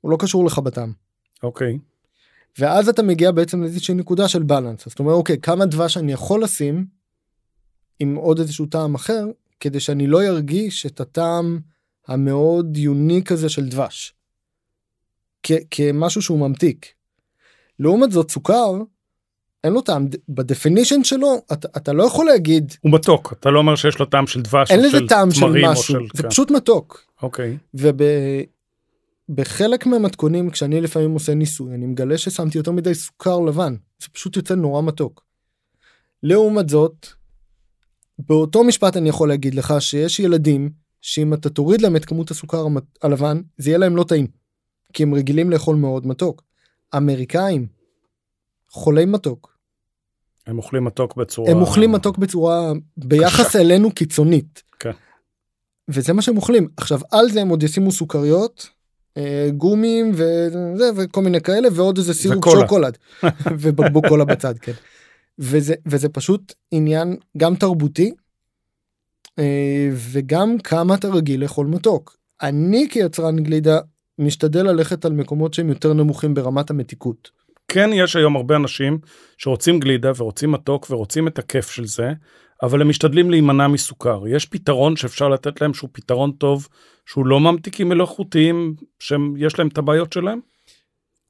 הוא לא קשור לך בטעם. אוקיי. ואז אתה מגיע בעצם לאיזושהי נקודה של balance. אז אתה אומר, אוקיי, כמה דבש אני יכול לשים עם עוד איזשהו טעם אחר, כדי שאני לא ארגיש את הטעם המאוד unique הזה של דבש. כמשהו שהוא ממתיק. לעומת זאת, סוכר, אין לו טעם, ב definition שלו, אתה, אתה לא יכול להגיד, הוא מתוק, אתה לא אומר שיש לו טעם של דבש אין לזה טעם של משהו, של... זה כן. פשוט מתוק. אוקיי. ובחלק מהמתכונים, כשאני לפעמים עושה ניסוי, אני מגלה ששמתי יותר מדי סוכר לבן, זה פשוט יוצא נורא מתוק. לעומת זאת, באותו משפט אני יכול להגיד לך שיש ילדים שאם אתה תוריד להם את כמות הסוכר הלבן, זה יהיה להם לא טעים. כי הם רגילים לאכול מאוד מתוק. אמריקאים, חולי מתוק. הם אוכלים מתוק בצורה... הם אוכלים מתוק בצורה ביחס אלינו קיצונית. כן. וזה מה שהם אוכלים. עכשיו על זה הם עוד ישימו סוכריות, אה, גומים וזה וכל מיני כאלה ועוד איזה סירופ וקולה. שוקולד ובקבוק קולה בצד כן. וזה וזה פשוט עניין גם תרבותי אה, וגם כמה אתה רגיל לאכול מתוק. אני כיצרן גלידה משתדל ללכת על מקומות שהם יותר נמוכים ברמת המתיקות. כן, יש היום הרבה אנשים שרוצים גלידה ורוצים מתוק ורוצים את הכיף של זה, אבל הם משתדלים להימנע מסוכר. יש פתרון שאפשר לתת להם שהוא פתרון טוב, שהוא לא ממתיקים מלאכותיים, שיש להם את הבעיות שלהם?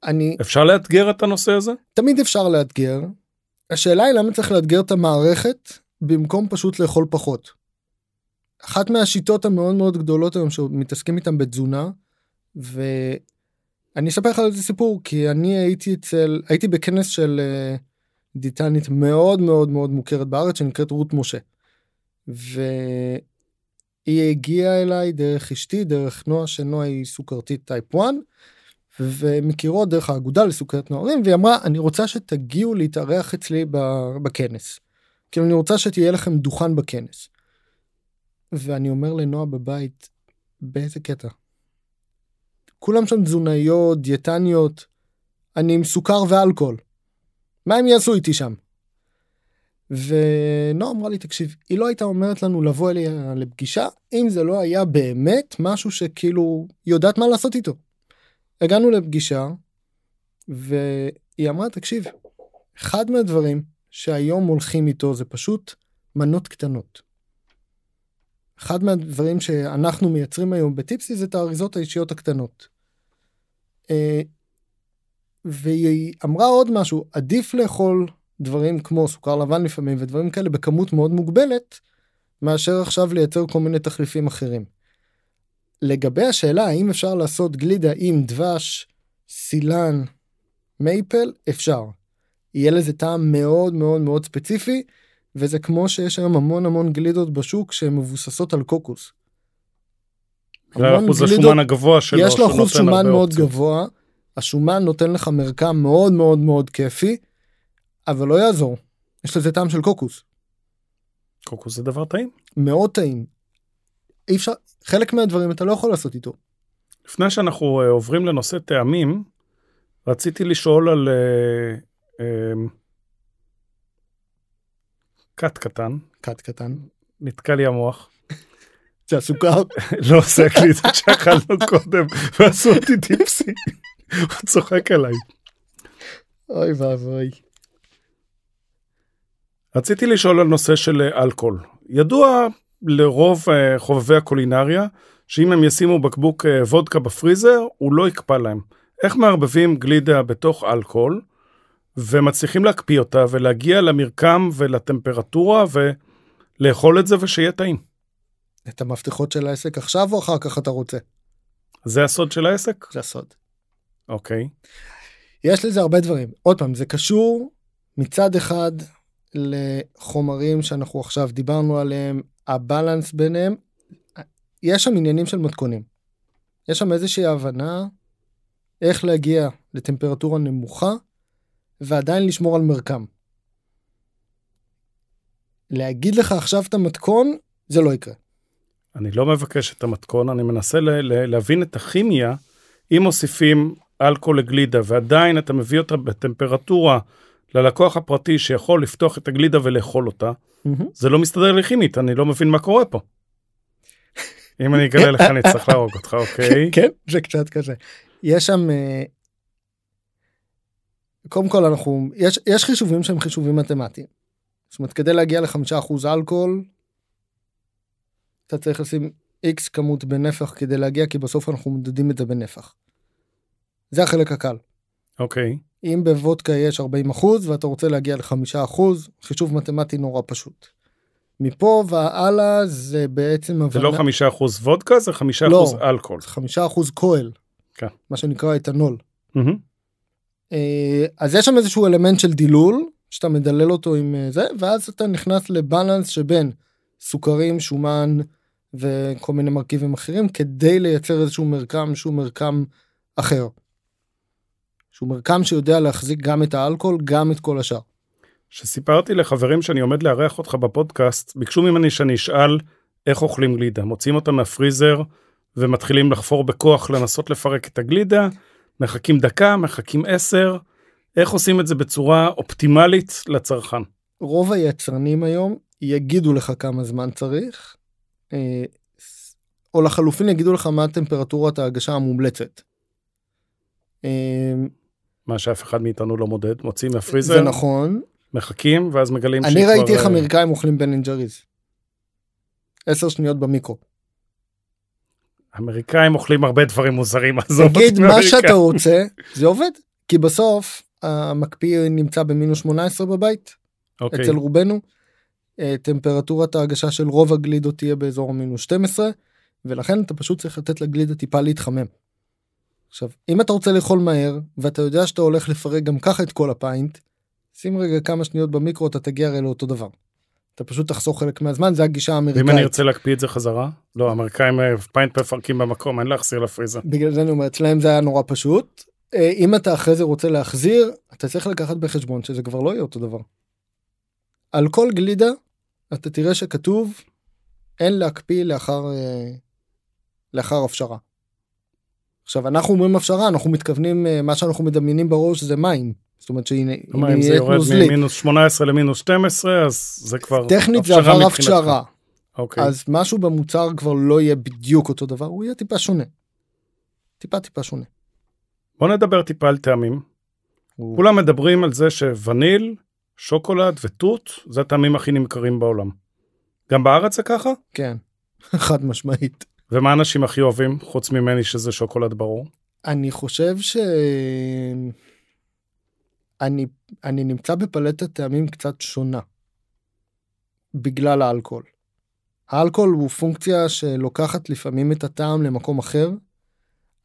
אני אפשר לאתגר את הנושא הזה? תמיד אפשר לאתגר. השאלה היא למה צריך לאתגר את המערכת במקום פשוט לאכול פחות. אחת מהשיטות המאוד מאוד גדולות היום שמתעסקים איתם בתזונה ואני אספר לך על זה סיפור כי אני הייתי אצל הייתי בכנס של אה, דיאטנית מאוד מאוד מאוד מוכרת בארץ שנקראת רות משה. והיא הגיעה אליי דרך אשתי דרך נועה שנועה היא סוכרתית טייפ 1 ומכירות דרך האגודה לסוכרת נוערים והיא אמרה אני רוצה שתגיעו להתארח אצלי בכנס. כאילו אני רוצה שתהיה לכם דוכן בכנס. ואני אומר לנועה בבית באיזה קטע. כולם שם תזונאיות דיאטניות אני עם סוכר ואלכוהול. מה הם יעשו איתי שם? ונועה אמרה לי תקשיב היא לא הייתה אומרת לנו לבוא אליה לפגישה אם זה לא היה באמת משהו שכאילו יודעת מה לעשות איתו. הגענו לפגישה והיא אמרה תקשיב אחד מהדברים שהיום הולכים איתו זה פשוט מנות קטנות. אחד מהדברים שאנחנו מייצרים היום בטיפסי זה את האריזות האישיות הקטנות. אה, והיא אמרה עוד משהו עדיף לאכול דברים כמו סוכר לבן לפעמים ודברים כאלה בכמות מאוד מוגבלת מאשר עכשיו לייצר כל מיני תחליפים אחרים. לגבי השאלה האם אפשר לעשות גלידה עם דבש, סילן, מייפל, אפשר. יהיה לזה טעם מאוד מאוד מאוד ספציפי וזה כמו שיש היום המון המון גלידות בשוק שהן מבוססות על קוקוס. זה אחוז השומן הגבוה שלו. יש לו אחוז שומן מאוד אופציות. גבוה, השומן נותן לך מרקם מאוד מאוד מאוד כיפי, אבל לא יעזור, יש לזה טעם של קוקוס. קוקוס זה דבר טעים. מאוד טעים. אי אפשר, חלק מהדברים אתה לא יכול לעשות איתו. לפני שאנחנו uh, עוברים לנושא טעמים, רציתי לשאול על uh, uh, כת קטן. כת קטן. נתקע לי המוח. זה הסוכר? לא, זה הקליטות שאכלנו קודם, ועשו אותי טיפסי. הוא צוחק עליי. אוי ואבוי. רציתי לשאול על נושא של אה, אלכוהול. ידוע לרוב אה, חובבי הקולינריה, שאם הם ישימו בקבוק אה, וודקה בפריזר, הוא לא יקפא להם. איך מערבבים גלידה בתוך אלכוהול, ומצליחים להקפיא אותה ולהגיע למרקם ולטמפרטורה ולאכול את זה ושיהיה טעים. את המפתחות של העסק עכשיו או אחר כך אתה רוצה? זה הסוד של העסק? זה הסוד. אוקיי. יש לזה הרבה דברים. עוד פעם, זה קשור מצד אחד לחומרים שאנחנו עכשיו דיברנו עליהם, הבלנס ביניהם. יש שם עניינים של מתכונים. יש שם איזושהי הבנה איך להגיע לטמפרטורה נמוכה ועדיין לשמור על מרקם. להגיד לך עכשיו את המתכון, זה לא יקרה. אני לא מבקש את המתכון, אני מנסה ל- ל- להבין את הכימיה. אם מוסיפים אלכוהול לגלידה ועדיין אתה מביא אותה בטמפרטורה ללקוח הפרטי שיכול לפתוח את הגלידה ולאכול אותה, mm-hmm. זה לא מסתדר לי כימית, אני לא מבין מה קורה פה. אם אני אגלה לך אני אצטרך להרוג אותך, אוקיי? כן, זה קצת כזה. יש שם אה, קודם כל אנחנו יש יש חישובים שהם חישובים מתמטיים. זאת אומרת כדי להגיע לחמישה אחוז אלכוהול. אתה צריך לשים x כמות בנפח כדי להגיע כי בסוף אנחנו מודדים את זה בנפח. זה החלק הקל. אוקיי. Okay. אם בוודקה יש 40 אחוז ואתה רוצה להגיע לחמישה אחוז חישוב מתמטי נורא פשוט. מפה והלאה זה בעצם זה הבנה... לא חמישה אחוז וודקה זה חמישה לא, אחוז אלכוהול. זה חמישה אחוז כהל. כן. מה שנקרא אתנול. Mm-hmm. אז יש שם איזשהו אלמנט של דילול שאתה מדלל אותו עם אה, זה ואז אתה נכנס לבלנס שבין סוכרים שומן וכל מיני מרכיבים אחרים כדי לייצר איזשהו מרקם שהוא מרקם אחר. שהוא מרקם שיודע להחזיק גם את האלכוהול גם את כל השאר. שסיפרתי לחברים שאני עומד לארח אותך בפודקאסט ביקשו ממני שאני אשאל איך אוכלים גלידה מוציאים אותה מהפריזר ומתחילים לחפור בכוח לנסות לפרק את הגלידה מחכים דקה, מחכים עשר, איך עושים את זה בצורה אופטימלית לצרכן? רוב היצרנים היום יגידו לך כמה זמן צריך, אה, או לחלופין יגידו לך מה טמפרטורת ההגשה המומלצת. אה, מה שאף אחד מאיתנו לא מודד, מוצאים מהפריזר, זה נכון, מחכים ואז מגלים אני ראיתי איך אה, אמריקאים אוכלים בן אנד ג'ריז. עשר שניות במיקרו. אמריקאים אוכלים הרבה דברים מוזרים. תגיד מה שאתה רוצה, זה עובד. כי בסוף המקפיא נמצא במינוס 18 בבית, אוקיי. אוקיי. אצל רובנו. אה, טמפרטורת ההגשה של רוב הגלידות תהיה באזור המינוס 12, ולכן אתה פשוט צריך לתת לגלידה טיפה להתחמם. עכשיו, אם אתה רוצה לאכול מהר, ואתה יודע שאתה הולך לפרק גם ככה את כל הפיינט, שים רגע כמה שניות במיקרו אתה תגיע הרי לאותו דבר. אתה פשוט תחסוך חלק מהזמן זה הגישה ואם אני האמריקאית. ארצה להקפיא את זה חזרה? לא, האמריקאים אה, פיינט מפרקים במקום, אין להחזיר לפריזה. בגלל זה אני אומר אצלהם זה היה נורא פשוט. אה, אם אתה אחרי זה רוצה להחזיר אתה צריך לקחת בחשבון שזה כבר לא יהיה אותו דבר. על כל גלידה אתה תראה שכתוב אין להקפיא לאחר אה, לאחר הפשרה. עכשיו אנחנו אומרים הפשרה אנחנו מתכוונים אה, מה שאנחנו מדמיינים בראש זה מים. זאת אומרת שהיא כלומר, אם זה יורד. ממינוס 18 למינוס 12, אז זה כבר טכנית זה עבר. הפשרה. אוקיי. אז משהו במוצר כבר לא יהיה בדיוק אותו דבר הוא יהיה טיפה שונה. טיפה טיפה שונה. בוא נדבר טיפה על טעמים. כולם מדברים על זה שווניל, שוקולד ותות זה הטעמים הכי נמכרים בעולם. גם בארץ זה ככה? כן. חד משמעית. ומה אנשים הכי אוהבים חוץ ממני שזה שוקולד ברור? אני חושב ש... אני, אני נמצא בפלטת טעמים קצת שונה. בגלל האלכוהול. האלכוהול הוא פונקציה שלוקחת לפעמים את הטעם למקום אחר.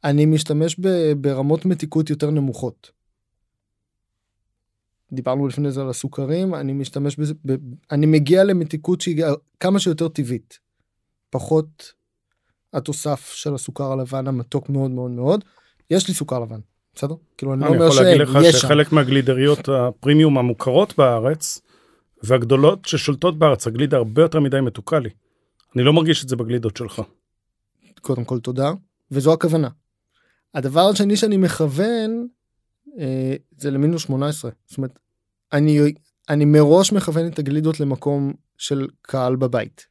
אני משתמש ב, ברמות מתיקות יותר נמוכות. דיברנו לפני זה על הסוכרים, אני משתמש בזה, ב, אני מגיע למתיקות שהיא כמה שיותר טבעית. פחות התוסף של הסוכר הלבן המתוק מאוד מאוד מאוד. יש לי סוכר לבן, בסדר? כאילו אני לא אני אומר יכול להגיד לך שאין, יש שם. שחלק מהגלידריות הפרימיום המוכרות בארץ והגדולות ששולטות בארץ, הגלידה הרבה יותר מדי מתוקה לי. אני לא מרגיש את זה בגלידות שלך. קודם כל תודה, וזו הכוונה. הדבר השני שאני מכוון זה למינוס 18. זאת אומרת, אני, אני מראש מכוון את הגלידות למקום של קהל בבית,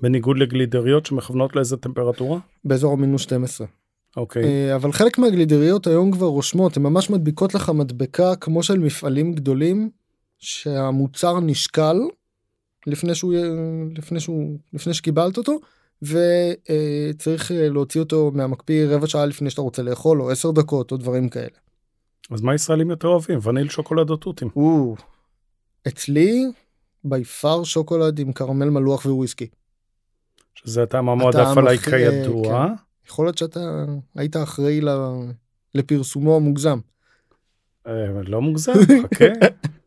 בניגוד לגלידריות שמכוונות לאיזה טמפרטורה? באזור המינוס 12. אוקיי. אה, אבל חלק מהגלידריות היום כבר רושמות, הן ממש מדביקות לך מדבקה כמו של מפעלים גדולים, שהמוצר נשקל לפני שהוא, לפני שהוא, לפני שקיבלת אותו, וצריך אה, להוציא אותו מהמקפיא רבע שעה לפני שאתה רוצה לאכול, או עשר דקות, או דברים כאלה. אז מה ישראלים יותר אוהבים? וניל, שוקולד או תותים? אצלי, בי פאר שוקולד עם קרמל מלוח וויסקי. שזה הטעם המועדף עליי כידוע. כן. יכול להיות שאתה היית אחראי ל- לפרסומו המוגזם. אה, לא מוגזם, חכה.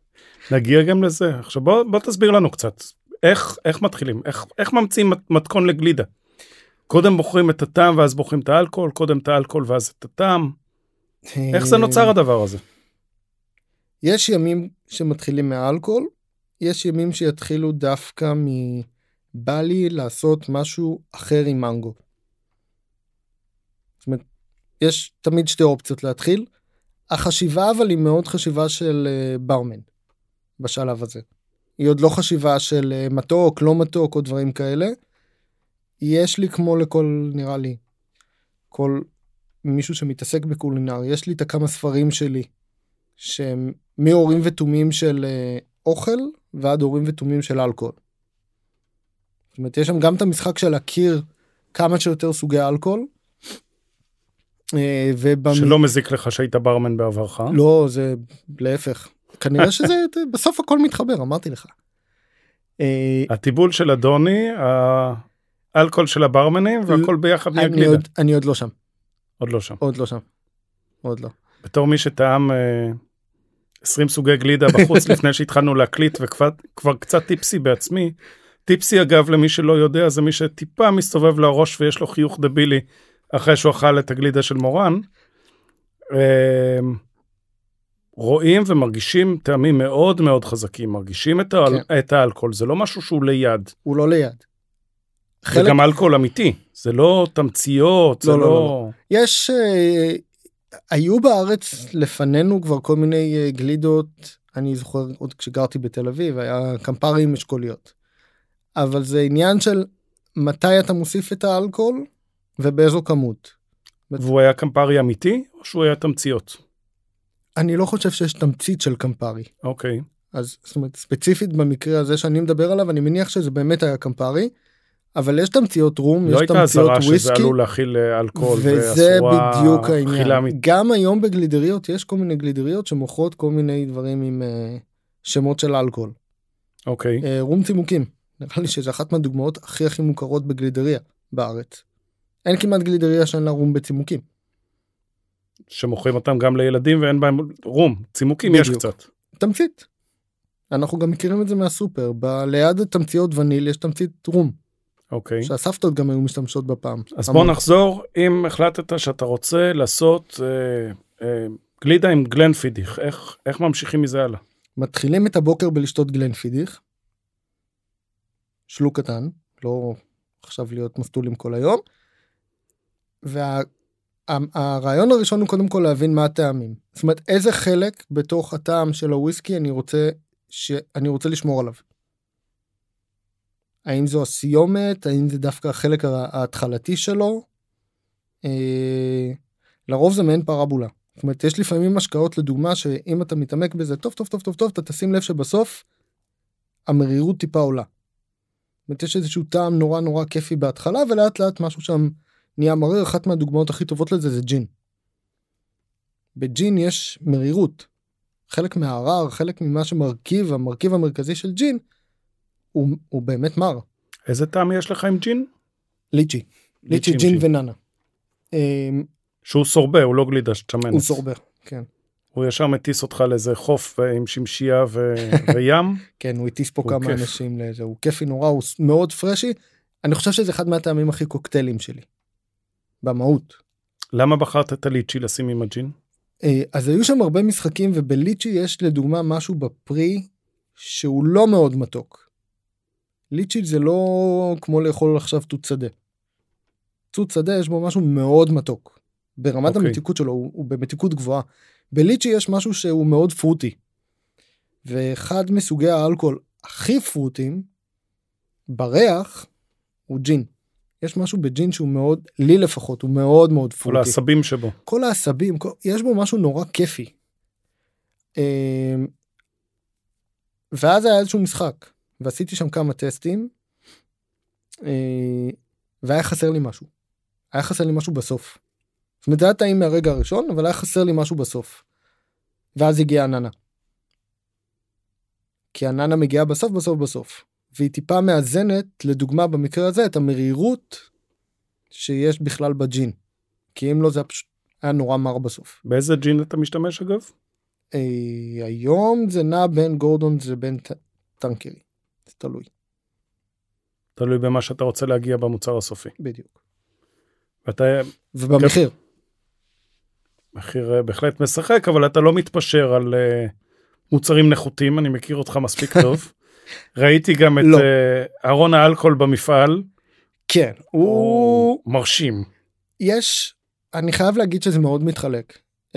נגיע גם לזה. עכשיו בוא, בוא תסביר לנו קצת. איך, איך מתחילים? איך, איך ממציאים מת- מתכון לגלידה? קודם בוחרים את הטעם ואז בוחרים את האלכוהול, קודם את האלכוהול ואז את הטעם. איך זה נוצר הדבר הזה? יש ימים שמתחילים מהאלכוהול, יש ימים שיתחילו דווקא מ... בא לי לעשות משהו אחר עם מנגו. זאת אומרת, יש תמיד שתי אופציות להתחיל. החשיבה אבל היא מאוד חשיבה של אה, ברמן בשלב הזה. היא עוד לא חשיבה של אה, מתוק, לא מתוק או דברים כאלה. יש לי כמו לכל, נראה לי, כל מישהו שמתעסק בקולינר, יש לי את הכמה ספרים שלי שהם מאורים ותומים של אה, אוכל ועד אורים ותומים של אלכוהול. זאת אומרת, יש שם גם את המשחק של להכיר כמה שיותר סוגי אלכוהול. אה, ובמ... שלא מזיק לך שהיית ברמן בעברך. לא, זה להפך. כנראה שזה, בסוף הכל מתחבר, אמרתי לך. אה, הטיבול של אדוני, האלכוהול של הברמנים והכל ביחד נהיה אני גלידה. אני עוד לא שם, עוד לא שם. עוד לא שם. עוד לא. בתור מי שטעם אה, 20 סוגי גלידה בחוץ לפני שהתחלנו להקליט וכבר כבר קצת טיפסי בעצמי. טיפסי אגב למי שלא יודע זה מי שטיפה מסתובב לו הראש ויש לו חיוך דבילי אחרי שהוא אכל את הגלידה של מורן. רואים ומרגישים טעמים מאוד מאוד חזקים מרגישים את, האל... כן. את האלכוהול זה לא משהו שהוא ליד הוא לא ליד. זה חלק, גם אלכוהול אמיתי זה לא תמציות זה לא, לא, לא, לא, יש, אה, היו בארץ לפנינו כבר כל מיני אה, גלידות, אני זוכר עוד כשגרתי בתל אביב, היה קמפרי עם אשכוליות. אבל זה עניין של מתי אתה מוסיף את האלכוהול ובאיזו כמות. והוא היה קמפרי אמיתי או שהוא היה תמציות אני לא חושב שיש תמצית של קמפרי. אוקיי. אז זאת אומרת ספציפית במקרה הזה שאני מדבר עליו אני מניח שזה באמת היה קמפרי. אבל יש תמציות רום, לא יש הייתה תמציות אזהרה שזה וויסקי. עלול להכיל אה, אלכוהול וזה בדיוק העניין. אמיתית. גם היום בגלידריות יש כל מיני גלידריות שמוכרות כל מיני דברים עם uh, שמות של אלכוהול. אוקיי. Uh, רום צימוקים, נראה לי שזה אחת מהדוגמאות הכי הכי מוכרות בגלידריה בארץ. אין כמעט גלידריה שאין לה רום בצימוקים. שמוכרים אותם גם לילדים ואין בהם רום, צימוקים יש בדיוק. קצת. תמצית. אנחנו גם מכירים את זה מהסופר, ב- ליד התמציות וניל יש תמצית רום, אוקיי. שהסבתות גם היו משתמשות בפעם. אז המון. בוא נחזור, אם החלטת שאתה רוצה לעשות אה, אה, גלידה עם גלנפידיך, איך, איך ממשיכים מזה הלאה? מתחילים את הבוקר בלשתות גלנפידיך. שלוק קטן, לא עכשיו להיות מסטולים כל היום. והרעיון הראשון הוא קודם כל להבין מה הטעמים. זאת אומרת, איזה חלק בתוך הטעם של הוויסקי אני רוצה, שאני רוצה לשמור עליו. האם זו הסיומת, האם זה דווקא החלק הה- ההתחלתי שלו. אה, לרוב זה מעין פרבולה. זאת אומרת, יש לפעמים השקעות לדוגמה שאם אתה מתעמק בזה טוב טוב טוב טוב טוב, אתה תשים לב שבסוף המרירות טיפה עולה. זאת אומרת, יש איזשהו טעם נורא נורא כיפי בהתחלה ולאט לאט משהו שם נהיה מריר, אחת מהדוגמאות הכי טובות לזה זה ג'ין. בג'ין יש מרירות. חלק מהערר, חלק ממה שמרכיב, המרכיב המרכזי של ג'ין, הוא, הוא באמת מר. איזה טעם יש לך עם ג'ין? ליצ'י. ליצ'י, ג'ין וננה. אמ, שהוא סורבה, הוא לא גלידה שצ'מנס. הוא סורבר, כן. הוא ישר מטיס אותך לאיזה חוף אה, עם שמשייה ו... וים. כן, הוא הטיס פה הוא כמה כיף. אנשים לזה, הוא כיפי נורא, הוא מאוד פרשי. אני חושב שזה אחד מהטעמים הכי קוקטיילים שלי. במהות. למה בחרת את הליצ'י לשים עם הג'ין? אה, אז היו שם הרבה משחקים ובליצ'י יש לדוגמה משהו בפרי שהוא לא מאוד מתוק. ליצ'י זה לא כמו לאכול עכשיו תות שדה. תות שדה יש בו משהו מאוד מתוק. ברמת אוקיי. המתיקות שלו הוא, הוא במתיקות גבוהה. בליצ'י יש משהו שהוא מאוד פרוטי. ואחד מסוגי האלכוהול הכי פרוטים בריח הוא ג'ין. יש משהו בג'ין שהוא מאוד, לי לפחות, הוא מאוד מאוד כל פרוטי. העשבים שבו. כל העשבים, כל, יש בו משהו נורא כיפי. אמ, ואז היה איזשהו משחק, ועשיתי שם כמה טסטים, אה, והיה חסר לי משהו. היה חסר לי משהו בסוף. זאת אומרת, זה היה טעים מהרגע הראשון, אבל היה חסר לי משהו בסוף. ואז הגיעה עננה. כי עננה מגיעה בסוף בסוף בסוף. והיא טיפה מאזנת, לדוגמה במקרה הזה, את המרירות שיש בכלל בג'ין. כי אם לא זה היה פשוט היה נורא מר בסוף. באיזה ג'ין אתה משתמש אגב? אה, היום זה נע בין גורדון זה בין ט- טנקרי. זה תלוי. תלוי במה שאתה רוצה להגיע במוצר הסופי. בדיוק. ואתה ובמחיר. מחיר אה, בהחלט משחק, אבל אתה לא מתפשר על אה, מוצרים נחותים, אני מכיר אותך מספיק טוב. ראיתי גם את לא. אה, ארון האלכוהול במפעל, כן. הוא... מרשים. יש, אני חייב להגיד שזה מאוד מתחלק. Um,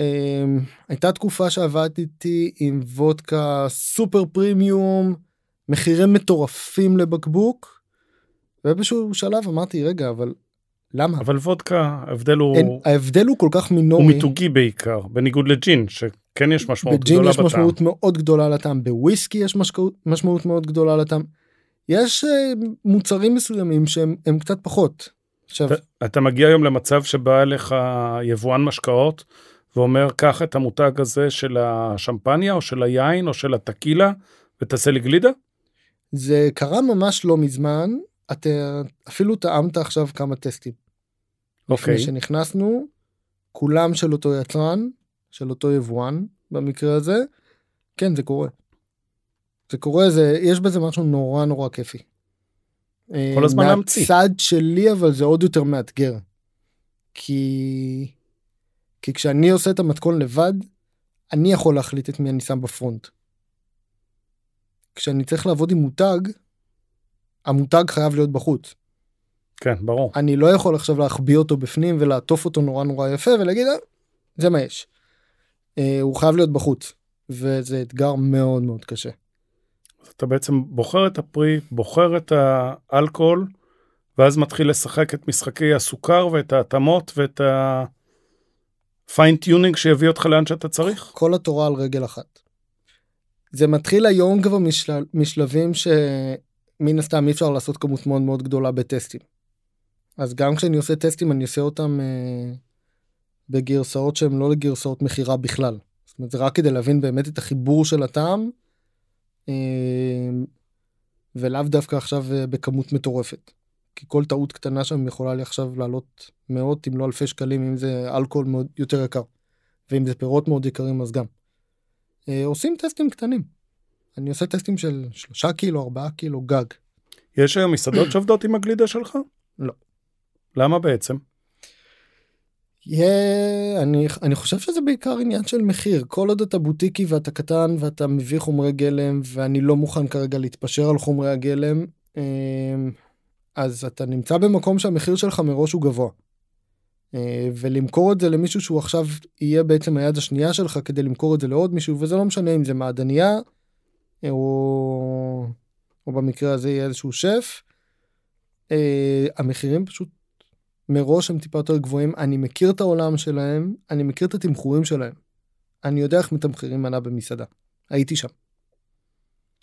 הייתה תקופה שעבדתי עם וודקה סופר פרימיום, מחירים מטורפים לבקבוק, ובאיזשהו שלב אמרתי רגע אבל למה? אבל וודקה, ההבדל הוא, אין, ההבדל הוא כל כך מינורי. הוא מיתוגי בעיקר, בניגוד לג'ין, שכן יש משמעות בג'ין גדולה יש בטעם. משמעות מאוד גדולה לטעם, בוויסקי יש משמעות, משמעות מאוד גדולה לטעם. יש uh, מוצרים מסוימים שהם הם קצת פחות. עכשיו, אתה- אתה מגיע היום למצב שבא אליך יבואן משקאות ואומר, קח את המותג הזה של השמפניה או של היין או של הטקילה ותעשה לי גלידה? זה קרה ממש לא מזמן, אתה אפילו טעמת עכשיו כמה טסטים. אוקיי. לפני שנכנסנו, כולם של אותו יצרן, של אותו יבואן במקרה הזה, כן זה קורה. זה קורה, זה, יש בזה משהו נורא נורא כיפי. כל הזמן להמציא. מהצד שלי אבל זה עוד יותר מאתגר. כי... כי כשאני עושה את המתכון לבד, אני יכול להחליט את מי אני שם בפרונט. כשאני צריך לעבוד עם מותג, המותג חייב להיות בחוץ. כן, ברור. אני לא יכול עכשיו להחביא אותו בפנים ולעטוף אותו נורא נורא יפה ולהגיד "אה, זה מה יש. אה, הוא חייב להיות בחוץ וזה אתגר מאוד מאוד קשה. אז אתה בעצם בוחר את הפרי, בוחר את האלכוהול, ואז מתחיל לשחק את משחקי הסוכר ואת ההתאמות ואת ה fine-tuning שיביא אותך לאן שאתה צריך? כל התורה על רגל אחת. זה מתחיל היום כבר משל... משלבים שמן הסתם אי אפשר לעשות כמות מאוד מאוד גדולה בטסטים. אז גם כשאני עושה טסטים אני עושה אותם אה, בגרסאות שהן לא לגרסאות מכירה בכלל. זאת אומרת זה רק כדי להבין באמת את החיבור של הטעם. אה, ולאו דווקא עכשיו אה, בכמות מטורפת. כי כל טעות קטנה שם יכולה לי עכשיו לעלות מאות אם לא אלפי שקלים אם זה אלכוהול מאוד יותר יקר. ואם זה פירות מאוד יקרים אז גם. אה, עושים טסטים קטנים. אני עושה טסטים של שלושה קילו, ארבעה קילו גג. יש היום מסעדות שעובדות עם הגלידה שלך? לא. למה בעצם? Yeah, אני, אני חושב שזה בעיקר עניין של מחיר כל עוד אתה בוטיקי ואתה קטן ואתה מביא חומרי גלם ואני לא מוכן כרגע להתפשר על חומרי הגלם אמ, אז אתה נמצא במקום שהמחיר שלך מראש הוא גבוה. אה, ולמכור את זה למישהו שהוא עכשיו יהיה בעצם היד השנייה שלך כדי למכור את זה לעוד מישהו וזה לא משנה אם זה מעדניה אה, או, או במקרה הזה יהיה איזשהו שף. אה, המחירים פשוט מראש הם טיפה יותר גבוהים אני מכיר את העולם שלהם אני מכיר את התמחורים שלהם. אני יודע איך מתמחרים מנה במסעדה הייתי שם.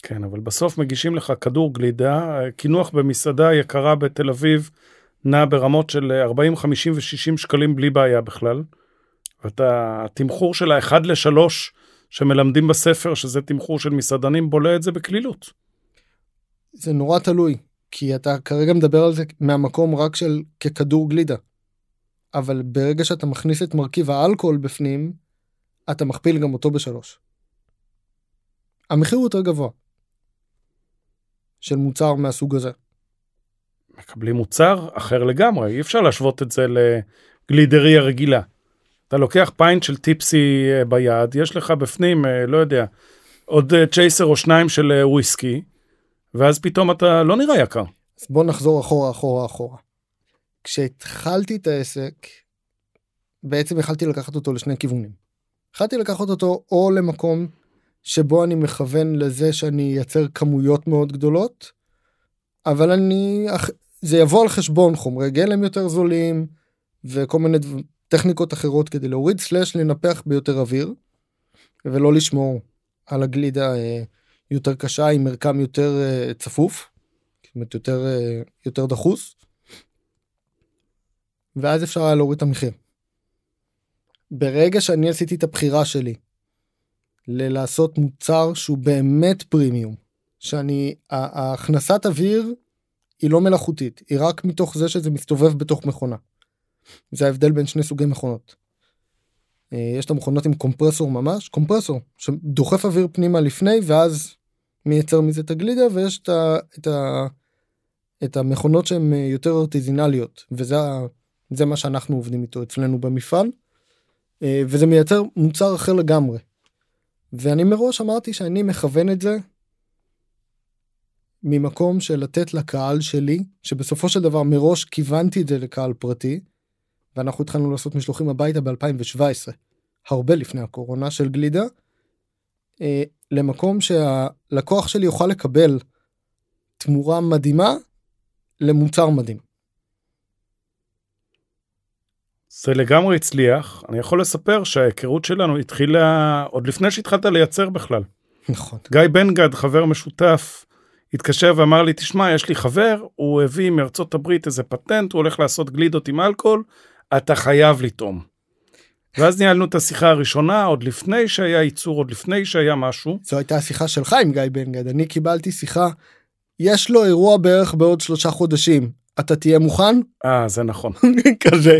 כן, אבל בסוף מגישים לך כדור גלידה, קינוח במסעדה יקרה בתל אביב נע ברמות של 40, 50 ו-60 שקלים בלי בעיה בכלל. ואתה, התמחור של האחד לשלוש שמלמדים בספר, שזה תמחור של מסעדנים, בולע את זה בקלילות. זה נורא תלוי, כי אתה כרגע מדבר על זה מהמקום רק של ככדור גלידה. אבל ברגע שאתה מכניס את מרכיב האלכוהול בפנים, אתה מכפיל גם אותו בשלוש. המחיר הוא יותר גבוה. של מוצר מהסוג הזה. מקבלים מוצר אחר לגמרי, אי אפשר להשוות את זה לגלידריה רגילה. אתה לוקח פיינט של טיפסי אה, ביד, יש לך בפנים, אה, לא יודע, עוד אה, צ'ייסר או שניים של וויסקי, ואז פתאום אתה לא נראה יקר. אז בוא נחזור אחורה, אחורה, אחורה. כשהתחלתי את העסק, בעצם יכלתי לקחת אותו לשני כיוונים. יכלתי לקחת אותו או למקום שבו אני מכוון לזה שאני אייצר כמויות מאוד גדולות, אבל אני, זה יבוא על חשבון חומרי גלם יותר זולים וכל מיני טכניקות אחרות כדי להוריד סלאש לנפח ביותר אוויר ולא לשמור על הגלידה אה, יותר קשה עם מרקם יותר אה, צפוף, זאת אומרת יותר, אה, יותר דחוס. ואז אפשר היה להוריד את המחיר. ברגע שאני עשיתי את הבחירה שלי ללעשות מוצר שהוא באמת פרימיום, שאני, הכנסת אוויר היא לא מלאכותית, היא רק מתוך זה שזה מסתובב בתוך מכונה. זה ההבדל בין שני סוגי מכונות. אה, יש את המכונות עם קומפרסור ממש, קומפרסור שדוחף אוויר פנימה לפני ואז מייצר מזה את הגלידה ויש את, ה, את, ה, את המכונות שהן אה, יותר ארטיזינליות וזה מה שאנחנו עובדים איתו אצלנו במפעל אה, וזה מייצר מוצר אחר לגמרי. ואני מראש אמרתי שאני מכוון את זה ממקום של לתת לקהל שלי, שבסופו של דבר מראש כיוונתי את זה לקהל פרטי, ואנחנו התחלנו לעשות משלוחים הביתה ב-2017, הרבה לפני הקורונה של גלידה, אה, למקום שהלקוח שלי יוכל לקבל תמורה מדהימה למוצר מדהים. זה לגמרי הצליח. אני יכול לספר שההיכרות שלנו התחילה עוד לפני שהתחלת לייצר בכלל. נכון. גיא בנגד, חבר משותף, התקשר ואמר לי, תשמע, יש לי חבר, הוא הביא מארצות הברית איזה פטנט, הוא הולך לעשות גלידות עם אלכוהול, אתה חייב לטעום. ואז ניהלנו את השיחה הראשונה, עוד לפני שהיה ייצור, עוד לפני שהיה משהו. זו הייתה השיחה שלך עם גיא בנגד, אני קיבלתי שיחה, יש לו אירוע בערך בעוד שלושה חודשים, אתה תהיה מוכן? אה, זה נכון. כזה.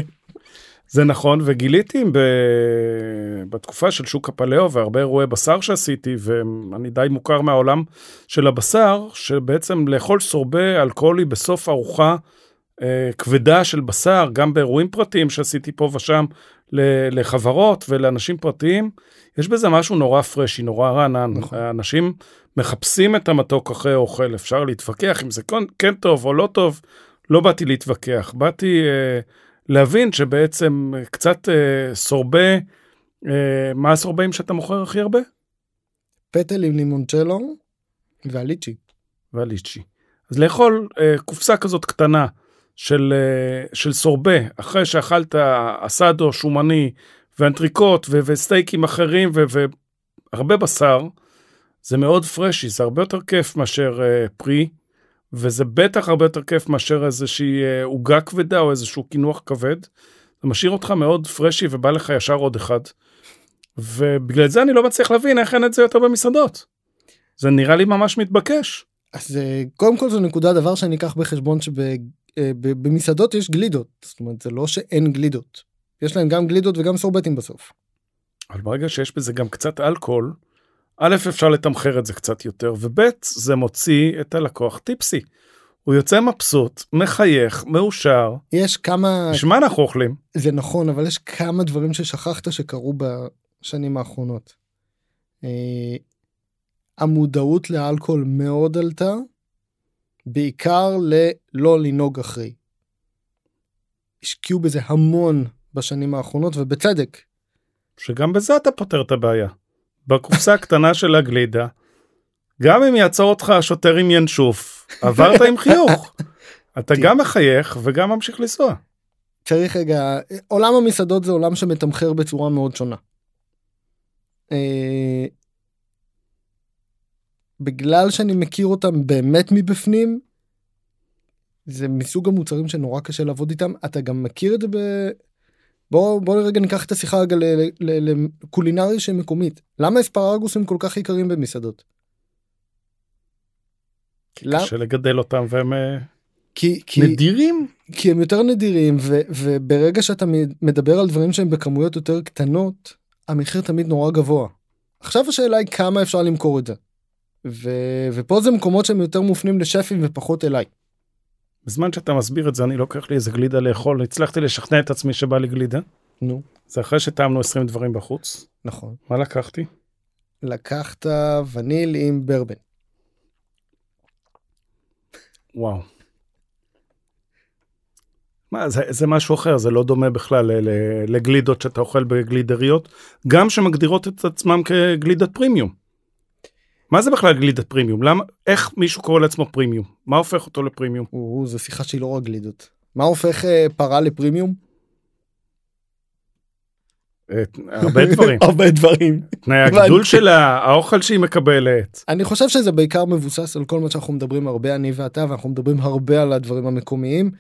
זה נכון, וגיליתי ב... בתקופה של שוק הפלאו והרבה אירועי בשר שעשיתי, ואני די מוכר מהעולם של הבשר, שבעצם לאכול סורבה אלכוהולי בסוף ארוחה אה, כבדה של בשר, גם באירועים פרטיים שעשיתי פה ושם לחברות ולאנשים פרטיים, יש בזה משהו נורא פרשי, נורא רענן. נכון. אנשים מחפשים את המתוק אחרי אוכל, אפשר להתווכח אם זה כן, כן טוב או לא טוב, לא באתי להתווכח, באתי... אה, להבין שבעצם קצת אה, סורבה, אה, מה הסורבעים שאתה מוכר הכי הרבה? פטל עם לימונצ'לו והליצ'י. והליצ'י. אז לאכול אה, קופסה כזאת קטנה של, אה, של סורבה, אחרי שאכלת אסדו, שומני ואנטריקוט ו- וסטייקים אחרים ו- והרבה בשר, זה מאוד פרשי, זה הרבה יותר כיף מאשר אה, פרי. וזה בטח הרבה יותר כיף מאשר איזושהי אה, עוגה כבדה או איזשהו קינוח כבד. זה משאיר אותך מאוד פרשי ובא לך ישר עוד אחד. ובגלל זה אני לא מצליח להבין איך אין את זה יותר במסעדות. זה נראה לי ממש מתבקש. אז קודם כל זו נקודה דבר שאני אקח בחשבון שבמסעדות אה, יש גלידות זאת אומרת זה לא שאין גלידות יש להם גם גלידות וגם סורבטים בסוף. אבל ברגע שיש בזה גם קצת אלכוהול, א', אפשר לתמחר את זה קצת יותר, וב', זה מוציא את הלקוח טיפסי. הוא יוצא מבסוט, מחייך, מאושר. יש כמה... בשביל מה אנחנו אוכלים? זה נכון, אבל יש כמה דברים ששכחת שקרו בשנים האחרונות. אה, המודעות לאלכוהול מאוד עלתה, בעיקר ללא לנהוג אחרי. השקיעו בזה המון בשנים האחרונות, ובצדק. שגם בזה אתה פותר את הבעיה. בקופסה הקטנה של הגלידה, גם אם יעצור אותך השוטר עם ינשוף, עברת עם חיוך. אתה גם מחייך וגם ממשיך לנסוע. צריך רגע, עולם המסעדות זה עולם שמתמחר בצורה מאוד שונה. בגלל שאני מכיר אותם באמת מבפנים, זה מסוג המוצרים שנורא קשה לעבוד איתם, אתה גם מכיר את זה ב... בוא בוא רגע ניקח את השיחה רגע לקולינרי של מקומית. למה אספרגוסים כל כך יקרים במסעדות? קשה לגדל אותם והם אה, כי, כי, נדירים. כי הם יותר נדירים ו, וברגע שאתה מדבר על דברים שהם בכמויות יותר קטנות המחיר תמיד נורא גבוה. עכשיו השאלה היא כמה אפשר למכור את זה. ו, ופה זה מקומות שהם יותר מופנים לשפים ופחות אליי. בזמן שאתה מסביר את זה אני לוקח לי איזה גלידה לאכול הצלחתי לשכנע את עצמי שבא לי גלידה. נו. זה אחרי שטעמנו 20 דברים בחוץ. נכון. מה לקחתי? לקחת וניל עם ברבן. וואו. מה, זה, זה משהו אחר, זה לא דומה בכלל לגלידות שאתה אוכל בגלידריות, גם שמגדירות את עצמם כגלידת פרימיום. מה זה בכלל גלידת פרימיום? למה, איך מישהו קורא לעצמו פרימיום? מה הופך אותו לפרימיום? או, זו שיחה שהיא לא רק גלידות. מה הופך אה, פרה לפרימיום? הרבה דברים. הרבה דברים. תנאי הגידול שלה, האוכל שהיא מקבלת. אני חושב שזה בעיקר מבוסס על כל מה שאנחנו מדברים הרבה אני ואתה ואנחנו מדברים הרבה על הדברים המקומיים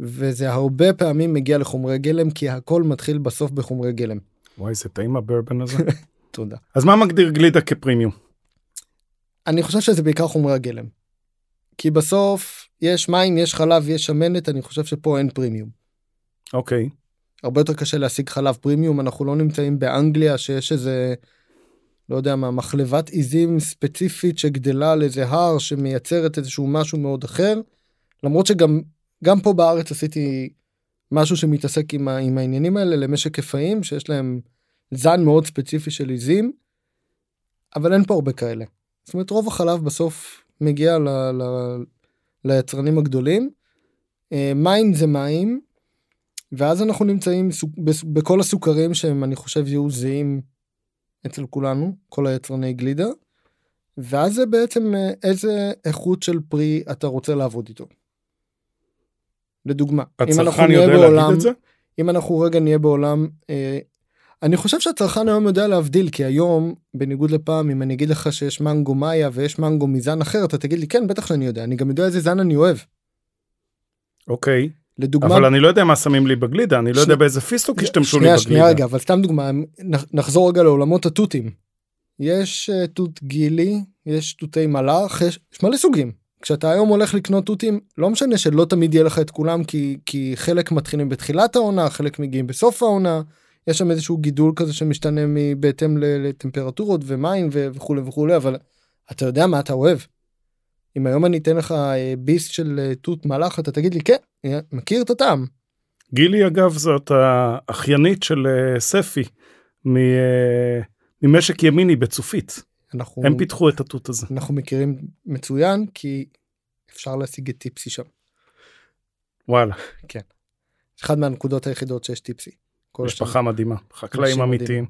וזה הרבה פעמים מגיע לחומרי גלם כי הכל מתחיל בסוף בחומרי גלם. וואי זה טעים הברבן הזה. תודה. אז מה מגדיר גלידה כפרימיום? אני חושב שזה בעיקר חומרי הגלם. כי בסוף יש מים יש חלב יש שמנת אני חושב שפה אין פרימיום. אוקיי. Okay. הרבה יותר קשה להשיג חלב פרימיום אנחנו לא נמצאים באנגליה שיש איזה לא יודע מה מחלבת עיזים ספציפית שגדלה על איזה הר שמייצרת איזשהו משהו מאוד אחר למרות שגם גם פה בארץ עשיתי משהו שמתעסק עם, ה, עם העניינים האלה למשק כפאים שיש להם זן מאוד ספציפי של עיזים אבל אין פה הרבה כאלה. זאת אומרת רוב החלב בסוף מגיע ל, ל, ליצרנים הגדולים. אה, מים זה מים ואז אנחנו נמצאים בכל הסוכרים שהם אני חושב יהיו זהים אצל כולנו כל היצרני גלידה. ואז זה בעצם אה, איזה איכות של פרי אתה רוצה לעבוד איתו. לדוגמה אם אנחנו נהיה בעולם אם אנחנו רגע נהיה בעולם אה, אני חושב שהצרכן היום יודע להבדיל כי היום בניגוד לפעם אם אני אגיד לך שיש מנגו מאיה ויש מנגו מזן אחר אתה תגיד לי כן בטח שאני יודע אני גם יודע איזה זן אני אוהב. אוקיי לדוגמה אבל אני לא יודע מה שמים לי בגלידה אני לא יודע באיזה פיסטוק השתמשו לי בגלידה. שנייה רגע אבל סתם דוגמה נחזור רגע לעולמות התותים. יש אה, תות גילי יש תותי מלאך יש, יש מלא סוגים כשאתה היום הולך לקנות תותים לא משנה שלא תמיד יהיה לך את כולם כי כי חלק מתחילים בתחילת העונה חלק מגיעים בסוף העונה יש שם איזשהו גידול כזה שמשתנה בהתאם לטמפרטורות ומים וכולי וכולי אבל אתה יודע מה אתה אוהב. אם היום אני אתן לך אה, ביסט של אה, תות מלאך אתה תגיד לי כן מכיר את הטעם. גילי אגב זאת האחיינית של אה, ספי ממשק ימיני בצופית. אנחנו הם פיתחו את התות הזה. אנחנו מכירים מצוין כי אפשר להשיג את טיפסי שם. וואלה. כן. אחד מהנקודות היחידות שיש טיפסי. משפחה השם. מדהימה חקלאים אמיתיים.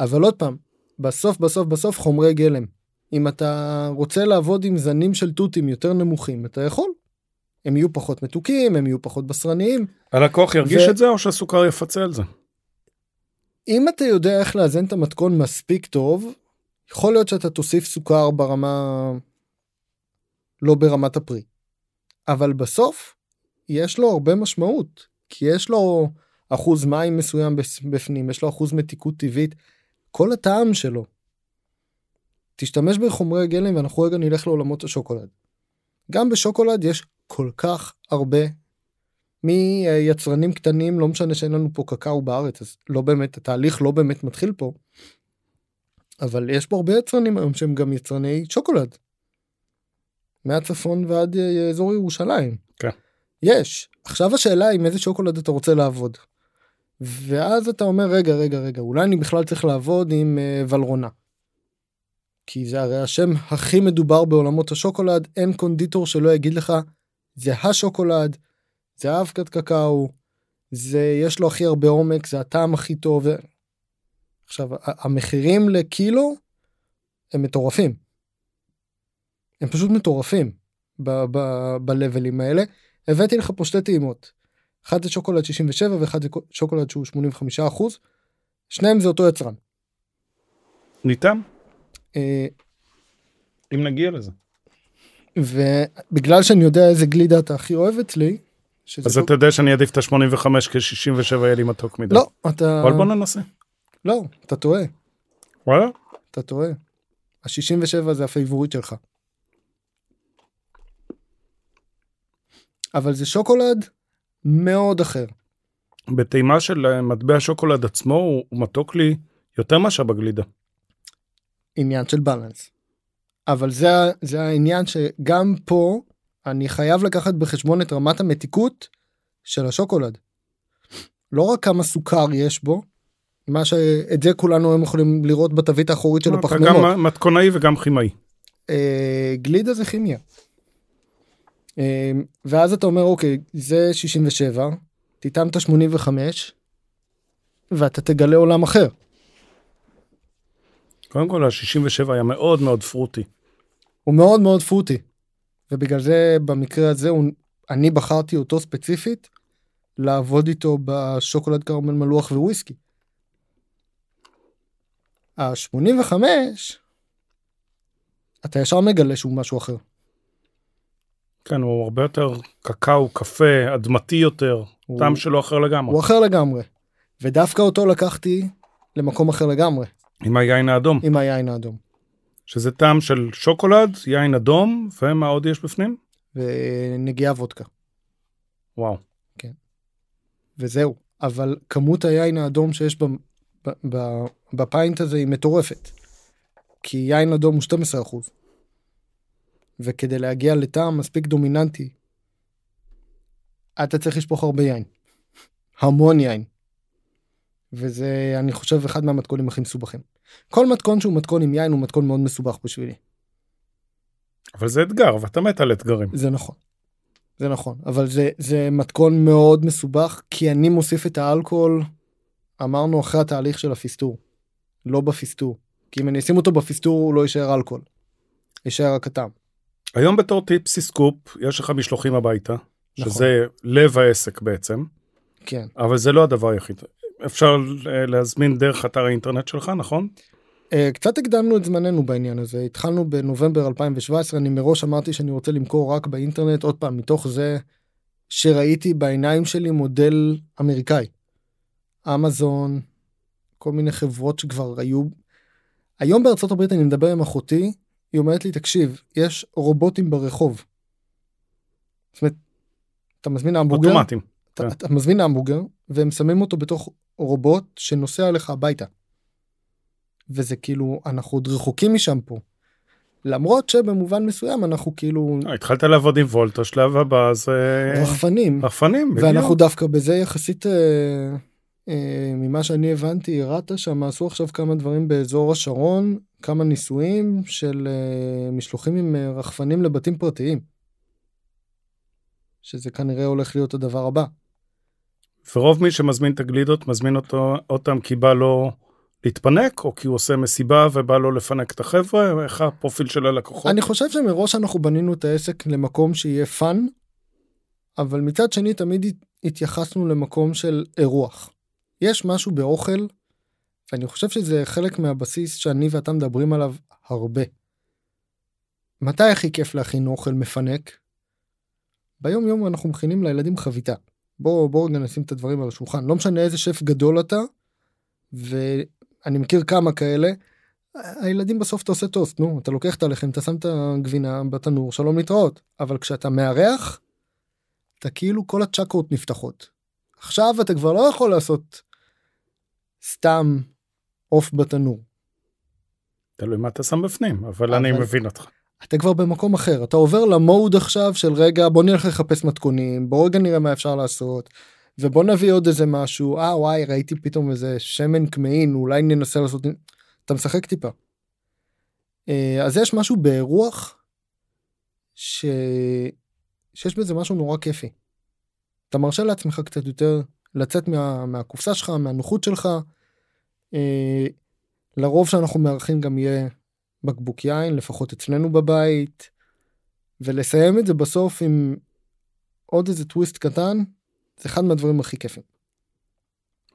אבל עוד פעם בסוף בסוף בסוף חומרי גלם. אם אתה רוצה לעבוד עם זנים של תותים יותר נמוכים אתה יכול. הם יהיו פחות מתוקים הם יהיו פחות בשרניים. הלקוח ירגיש ו... את זה או שהסוכר יפצה על זה? אם אתה יודע איך לאזן את המתכון מספיק טוב יכול להיות שאתה תוסיף סוכר ברמה לא ברמת הפרי. אבל בסוף יש לו הרבה משמעות כי יש לו אחוז מים מסוים בפנים יש לו אחוז מתיקות טבעית כל הטעם שלו. תשתמש בחומרי גלם ואנחנו רגע נלך לעולמות השוקולד. גם בשוקולד יש כל כך הרבה מיצרנים קטנים לא משנה שאין לנו פה קקאו בארץ אז לא באמת התהליך לא באמת מתחיל פה. אבל יש פה הרבה יצרנים היום שהם גם יצרני שוקולד. מהצפון ועד אה, אזור ירושלים. כן. יש. עכשיו השאלה עם איזה שוקולד אתה רוצה לעבוד. ואז אתה אומר רגע רגע רגע אולי אני בכלל צריך לעבוד עם uh, ולרונה. כי זה הרי השם הכי מדובר בעולמות השוקולד אין קונדיטור שלא יגיד לך זה השוקולד זה אבקת קקאו זה יש לו הכי הרבה עומק זה הטעם הכי טוב. עכשיו המחירים לקילו הם מטורפים. הם פשוט מטורפים בלבלים האלה. הבאתי לך פה שתי טעימות. אחד זה שוקולד 67 ואחד זה שוקולד שהוא 85 אחוז. שניהם זה אותו יצרן. ניתן? אה, אם נגיע לזה. ובגלל שאני יודע איזה גלידה אתה הכי אוהב אצלי. אז שוק... אתה יודע שאני אעדיף את ה-85 כ-67 יהיה לי מתוק מדי. לא, אתה... אבל בוא ננסה. לא, אתה טועה. וואלה? אתה טועה. ה-67 זה ה favorite שלך. אבל זה שוקולד מאוד אחר. בטעימה של אה, מטבע שוקולד עצמו הוא, הוא מתוק לי יותר מאשר בגלידה. עניין של בלנס. אבל זה, זה העניין שגם פה אני חייב לקחת בחשבון את רמת המתיקות של השוקולד. לא רק כמה סוכר יש בו, מה שאת זה כולנו הם יכולים לראות בתווית האחורית של הפחמימות. אתה גם מתכונאי וגם כימאי. אה, גלידה זה כימיה. אה, ואז אתה אומר אוקיי זה 67 תטעם את ה-85 ואתה תגלה עולם אחר. קודם כל ה-67 היה מאוד מאוד פרוטי. הוא מאוד מאוד פרוטי. ובגלל זה במקרה הזה הוא, אני בחרתי אותו ספציפית לעבוד איתו בשוקולד קרמל מלוח וויסקי. ה-85 אתה ישר מגלה שהוא משהו אחר. כן, הוא הרבה יותר קקאו, קפה, אדמתי יותר, הוא... טעם שלו אחר לגמרי. הוא אחר לגמרי. ודווקא אותו לקחתי למקום אחר לגמרי. עם היין האדום. עם היין האדום. שזה טעם של שוקולד, יין אדום, ומה עוד יש בפנים? ונגיעה וודקה. וואו. כן. וזהו. אבל כמות היין האדום שיש בפיינט הזה היא מטורפת. כי יין אדום הוא 12 אחוז. וכדי להגיע לטעם מספיק דומיננטי, אתה צריך לשפוך הרבה יין. המון יין. וזה, אני חושב, אחד מהמתכונים הכי מסובכים. כל מתכון שהוא מתכון עם יין הוא מתכון מאוד מסובך בשבילי. אבל זה אתגר, ואתה מת על אתגרים. זה נכון. זה נכון, אבל זה, זה מתכון מאוד מסובך, כי אני מוסיף את האלכוהול, אמרנו אחרי התהליך של הפיסטור, לא בפיסטור. כי אם אני אשים אותו בפיסטור הוא לא יישאר אלכוהול, יישאר רק הטעם. היום בתור טיפסי סקופ יש לך משלוחים הביתה, נכון. שזה לב העסק בעצם. כן. אבל זה לא הדבר היחיד. אפשר אה, להזמין דרך אתר האינטרנט שלך, נכון? אה, קצת הקדמנו את זמננו בעניין הזה, התחלנו בנובמבר 2017, אני מראש אמרתי שאני רוצה למכור רק באינטרנט, עוד פעם, מתוך זה שראיתי בעיניים שלי מודל אמריקאי. אמזון, כל מיני חברות שכבר היו. היום בארצות הברית אני מדבר עם אחותי, היא אומרת לי, תקשיב, יש רובוטים ברחוב. זאת אומרת, אתה מזמין המבורגר, אוטומטים. אתה, כן. אתה מזמין המבורגר, והם שמים אותו בתוך רובוט שנוסע לך הביתה. וזה כאילו, אנחנו עוד רחוקים משם פה. למרות שבמובן מסוים אנחנו כאילו... אה, התחלת לעבוד עם וולט, השלב הבא זה... רחפנים. רחפנים, בדיוק. ואנחנו דווקא בזה יחסית, אה, ממה שאני הבנתי, הראית שם, עשו עכשיו כמה דברים באזור השרון, כמה ניסויים של אה, משלוחים עם אה, רחפנים לבתים פרטיים. שזה כנראה הולך להיות הדבר הבא. ורוב מי שמזמין את הגלידות מזמין אותו אותם כי בא לו להתפנק או כי הוא עושה מסיבה ובא לו לפנק את החבר'ה איך הפרופיל של הלקוחות. אני חושב שמראש אנחנו בנינו את העסק למקום שיהיה fun אבל מצד שני תמיד התייחסנו למקום של אירוח. יש משהו באוכל ואני חושב שזה חלק מהבסיס שאני ואתה מדברים עליו הרבה. מתי הכי כיף להכין אוכל מפנק? ביום יום אנחנו מכינים לילדים חביתה. בוא בוא רגע נשים את הדברים על השולחן לא משנה איזה שף גדול אתה ואני מכיר כמה כאלה. הילדים בסוף אתה עושה טוסט נו אתה לוקח את הלחם אתה שם את הגבינה בתנור שלום להתראות אבל כשאתה מארח אתה כאילו כל הצ'קרות נפתחות. עכשיו אתה כבר לא יכול לעשות סתם עוף בתנור. תלוי מה אתה שם בפנים, אבל אני אבל- מבין אותך. אתה כבר במקום אחר אתה עובר למוד עכשיו של רגע בוא נלך לחפש מתכונים בוא רגע נראה מה אפשר לעשות ובוא נביא עוד איזה משהו אה וואי ראיתי פתאום איזה שמן כמהין אולי ננסה לעשות אתה משחק טיפה. אה, אז יש משהו ברוח ש... שיש בזה משהו נורא כיפי. אתה מרשה לעצמך קצת יותר לצאת מה... מהקופסה שלך מהנוחות שלך. אה, לרוב שאנחנו מארחים גם יהיה בקבוק יין לפחות אצלנו בבית ולסיים את זה בסוף עם עוד איזה טוויסט קטן זה אחד מהדברים הכי כיפים.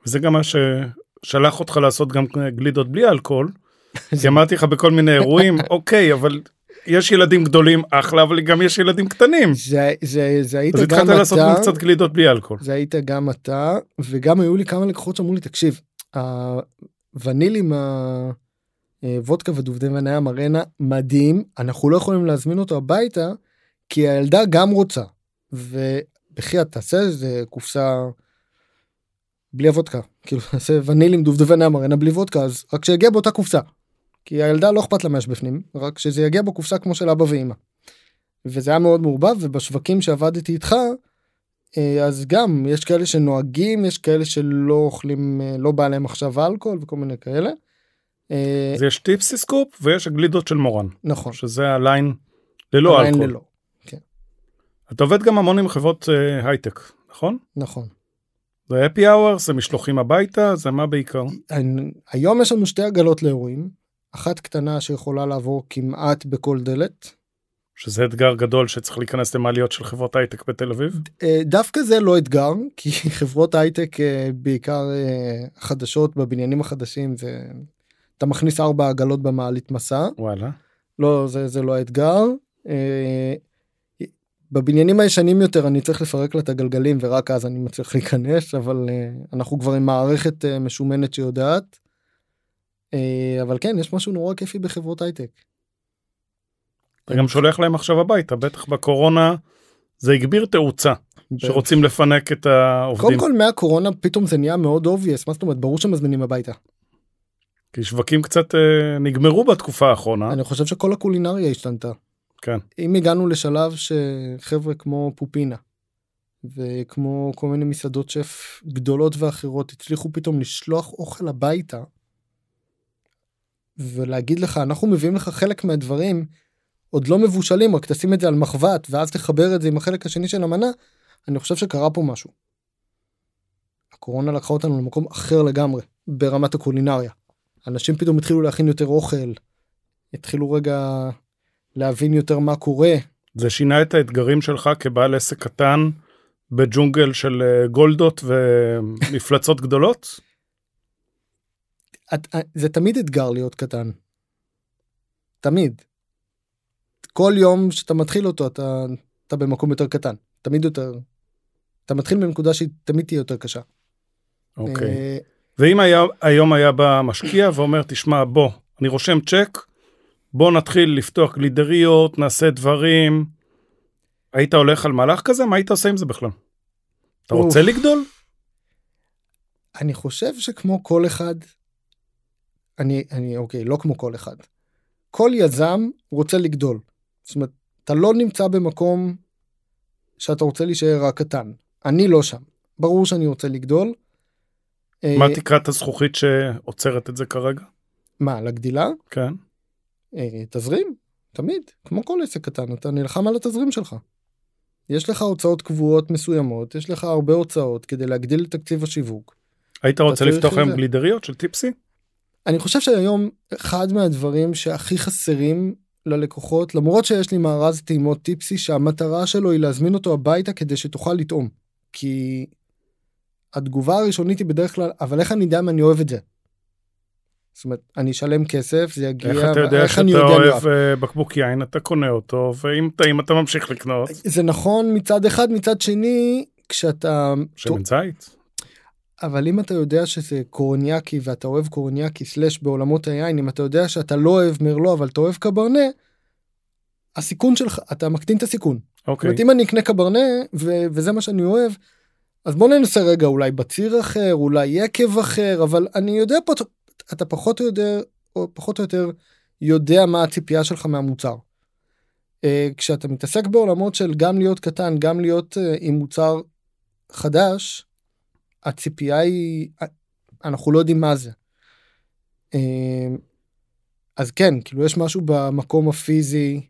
וזה גם מה ששלח אותך לעשות גם גלידות בלי אלכוהול. כי אמרתי לך בכל מיני אירועים, אוקיי, אבל יש ילדים גדולים אחלה, אבל גם יש ילדים קטנים. זה זה זה היית אז גם התחלת לעשות גם אתה קצת גלידות בלי אלכוהול. זה היית גם אתה וגם היו לי כמה לקוחות שאמרו לי תקשיב הוונילים הוודקה ודובדבן הים ארנה מדהים אנחנו לא יכולים להזמין אותו הביתה כי הילדה גם רוצה ובחייאת תעשה איזה קופסה בלי הוודקה כאילו תעשה ונילים דובדבן הים ארנה בלי וודקה אז רק שיגיע באותה קופסה. כי הילדה לא אכפת לה מה יש בפנים רק שזה יגיע בקופסה כמו של אבא ואמא. וזה היה מאוד מעורבב ובשווקים שעבדתי איתך אה, אז גם יש כאלה שנוהגים יש כאלה שלא אוכלים אה, לא בא להם עכשיו אלכוהול וכל מיני כאלה. אה, אז יש טיפסי סקופ ויש הגלידות של מורן, נכון. שזה הליין ללא עדיין אלכוהול. ללא. אתה עובד גם המון עם חברות אה, הייטק, נכון? נכון. זה happy hour, זה משלוחים הביתה, זה מה בעיקר? היום יש לנו שתי עגלות לאירועים. אחת קטנה שיכולה לעבור כמעט בכל דלת. שזה אתגר גדול שצריך להיכנס למעליות של חברות הייטק בתל אביב. אה, דווקא זה לא אתגר כי חברות הייטק אה, בעיקר אה, חדשות בבניינים החדשים זה אתה מכניס ארבע עגלות במעלית מסע. וואלה. לא זה זה לא האתגר. בבניינים הישנים יותר אני צריך לפרק לה את הגלגלים ורק אז אני מצליח להיכנס אבל אנחנו כבר עם מערכת משומנת שיודעת. אה, אבל כן יש משהו נורא כיפי בחברות הייטק. אתה גם שולח להם עכשיו הביתה, בטח בקורונה זה הגביר תאוצה, שרוצים לפנק את העובדים. קודם כל מהקורונה פתאום זה נהיה מאוד obvious מה זאת אומרת ברור שמזמינים הביתה. כי שווקים קצת אה, נגמרו בתקופה האחרונה. אני חושב שכל הקולינריה השתנתה. כן. אם הגענו לשלב שחבר'ה כמו פופינה וכמו כל מיני מסעדות שף גדולות ואחרות הצליחו פתאום לשלוח אוכל הביתה ולהגיד לך אנחנו מביאים לך חלק מהדברים עוד לא מבושלים רק תשים את זה על מחבת ואז תחבר את זה עם החלק השני של המנה אני חושב שקרה פה משהו. הקורונה לקחה אותנו למקום אחר לגמרי ברמת הקולינריה. אנשים פתאום התחילו להכין יותר אוכל התחילו רגע להבין יותר מה קורה. זה שינה את האתגרים שלך כבעל עסק קטן בג'ונגל של אה, גולדות ומפלצות גדולות? את, זה תמיד אתגר להיות קטן. תמיד. כל יום שאתה מתחיל אותו אתה, אתה במקום יותר קטן. תמיד יותר. אתה מתחיל מנקודה שהיא תמיד תהיה יותר קשה. אוקיי. אה, ואם היה, היום היה בא משקיע ואומר, תשמע, בוא, אני רושם צ'ק, בוא נתחיל לפתוח גלידריות, נעשה דברים. היית הולך על מהלך כזה? מה היית עושה עם זה בכלל? אתה. רוצה לגדול? אני חושב שכמו כל אחד, אני, אני, אוקיי, לא כמו כל אחד. כל יזם רוצה לגדול. זאת אומרת, אתה לא נמצא במקום שאתה רוצה להישאר רק קטן. אני לא שם. ברור שאני רוצה לגדול. מה אה, תקרת הזכוכית שעוצרת את זה כרגע? מה, לגדילה? כן. אה, תזרים, תמיד, כמו כל עסק קטן, אתה נלחם על התזרים שלך. יש לך הוצאות קבועות מסוימות, יש לך הרבה הוצאות כדי להגדיל את תקציב השיווק. היית רוצה לפתוח היום. גלידריות של טיפסי? אני חושב שהיום אחד מהדברים שהכי חסרים ללקוחות, למרות שיש לי מארז טעימות טיפסי שהמטרה שלו היא להזמין אותו הביתה כדי שתוכל לטעום. כי התגובה הראשונית היא בדרך כלל, אבל איך אני יודע אם אני אוהב את זה? זאת אומרת, אני אשלם כסף, זה יגיע, איך אתה יודע איך שאתה אוהב אה, בקבוק יין, אתה קונה אותו, ואם טעים אתה ממשיך לקנות. זה נכון מצד אחד, מצד שני, כשאתה... שמן זית? אבל אם אתה יודע שזה קורניאקי ואתה אוהב קורניאקי סלאש בעולמות היין, אם אתה יודע שאתה לא אוהב מרלו אבל אתה אוהב קברנה, הסיכון שלך, אתה מקטין את הסיכון. זאת אוקיי. אומרת, אם אני אקנה קברנה, ו- וזה מה שאני אוהב, אז בוא ננסה רגע אולי בציר אחר, אולי יקב אחר, אבל אני יודע פה, אתה פחות או יותר, או פחות או יותר יודע מה הציפייה שלך מהמוצר. אה, כשאתה מתעסק בעולמות של גם להיות קטן, גם להיות אה, עם מוצר חדש, הציפייה היא, אנחנו לא יודעים מה זה. אה, אז כן, כאילו יש משהו במקום הפיזי,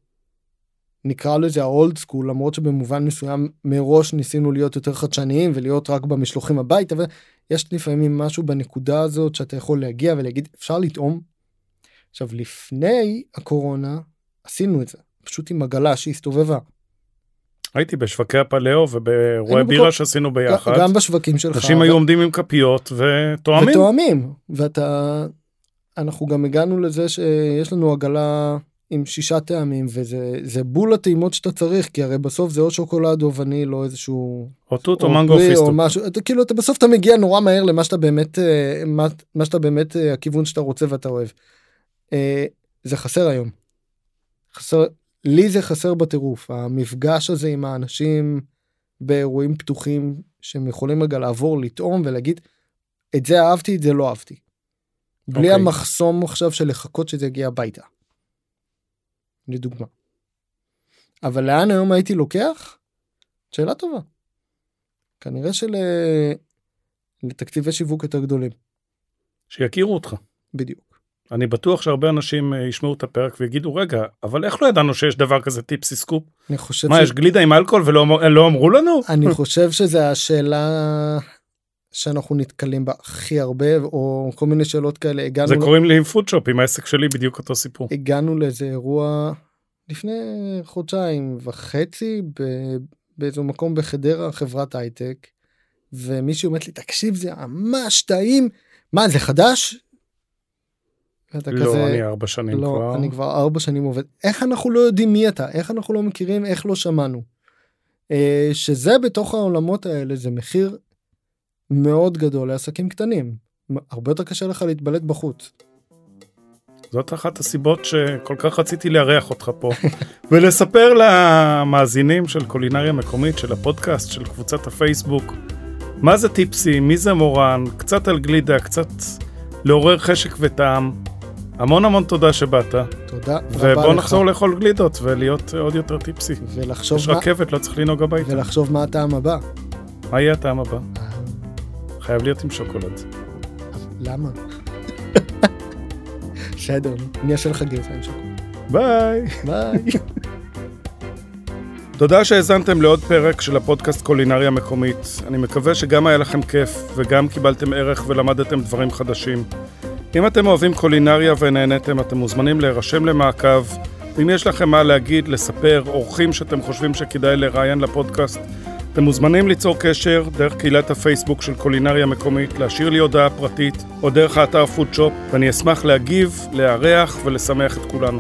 נקרא לזה האולד סקול, למרות שבמובן מסוים מראש ניסינו להיות יותר חדשניים ולהיות רק במשלוחים הביתה, אבל יש לפעמים משהו בנקודה הזאת שאתה יכול להגיע ולהגיד אפשר לטעום. עכשיו לפני הקורונה עשינו את זה, פשוט עם עגלה שהסתובבה. הייתי בשווקי הפלאו ובאירועי בירה בכל- שעשינו ביחד. גם בשווקים שלך. אנשים ו- היו עומדים עם כפיות ותואמים. ותואמים. ואתה, אנחנו גם הגענו לזה שיש לנו עגלה עם שישה טעמים וזה זה בול הטעימות שאתה צריך כי הרי בסוף זה או שוקולד או וניל או איזשהו או תות או מנגו פרי פיסטוק. או משהו אתה כאילו אתה בסוף אתה מגיע נורא מהר למה שאתה באמת אה, מה, מה שאתה באמת אה, הכיוון שאתה רוצה ואתה אוהב. אה, זה חסר היום. חסר לי זה חסר בטירוף המפגש הזה עם האנשים באירועים פתוחים שהם יכולים רגע לעבור לטעום ולהגיד את זה אהבתי את זה לא אהבתי. בלי אוקיי. המחסום עכשיו של לחכות שזה יגיע הביתה. לדוגמה. אבל לאן היום הייתי לוקח? שאלה טובה. כנראה של... לתקציבי שיווק יותר גדולים. שיכירו אותך. בדיוק. אני בטוח שהרבה אנשים אה, ישמעו את הפרק ויגידו רגע אבל איך לא ידענו שיש דבר כזה טיפסי סקופ? אני חושב, מה יש גלידה עם אלכוהול ולא לא אמרו לנו? אני חושב שזה השאלה שאנחנו נתקלים בה הכי הרבה או כל מיני שאלות כאלה. הגענו זה ל- קוראים לי עם פודשופ עם העסק שלי בדיוק אותו סיפור. הגענו לאיזה אירוע לפני חודשיים וחצי ב- באיזה מקום בחדרה חברת הייטק ומישהו אומרת לי תקשיב זה ממש טעים. מה זה חדש. ואתה לא אני ארבע שנים לא כבר. אני כבר ארבע שנים עובד. איך אנחנו לא יודעים מי אתה? איך אנחנו לא מכירים? איך לא שמענו. אה, שזה בתוך העולמות האלה זה מחיר מאוד גדול לעסקים קטנים. הרבה יותר קשה לך להתבלט בחוץ. זאת אחת הסיבות שכל כך רציתי לארח אותך פה. ולספר למאזינים של קולינריה מקומית של הפודקאסט של קבוצת הפייסבוק מה זה טיפסי מי זה מורן קצת על גלידה קצת לעורר חשק וטעם המון המון תודה שבאת תודה רבה ובוא לך. נחזור לאכול גלידות ולהיות עוד יותר טיפסי ולחשוב יש מה, רכבת לא צריך לנהוג הביתה ולחשוב מה הטעם הבא. מה יהיה הטעם הבא אה, חייב להיות עם שוקולד למה? בסדר, אני אעשה לך גרסה עם שוקולד. ביי ביי. תודה שהאזנתם לעוד פרק של הפודקאסט קולינריה מקומית. אני מקווה שגם היה לכם כיף וגם קיבלתם ערך ולמדתם דברים חדשים. אם אתם אוהבים קולינריה ונהניתם, אתם מוזמנים להירשם למעקב. ואם יש לכם מה להגיד, לספר, אורחים שאתם חושבים שכדאי לראיין לפודקאסט, אתם מוזמנים ליצור קשר דרך קהילת הפייסבוק של קולינריה מקומית, להשאיר לי הודעה פרטית או דרך האתר פודשופ, ואני אשמח להגיב, לארח ולשמח את כולנו.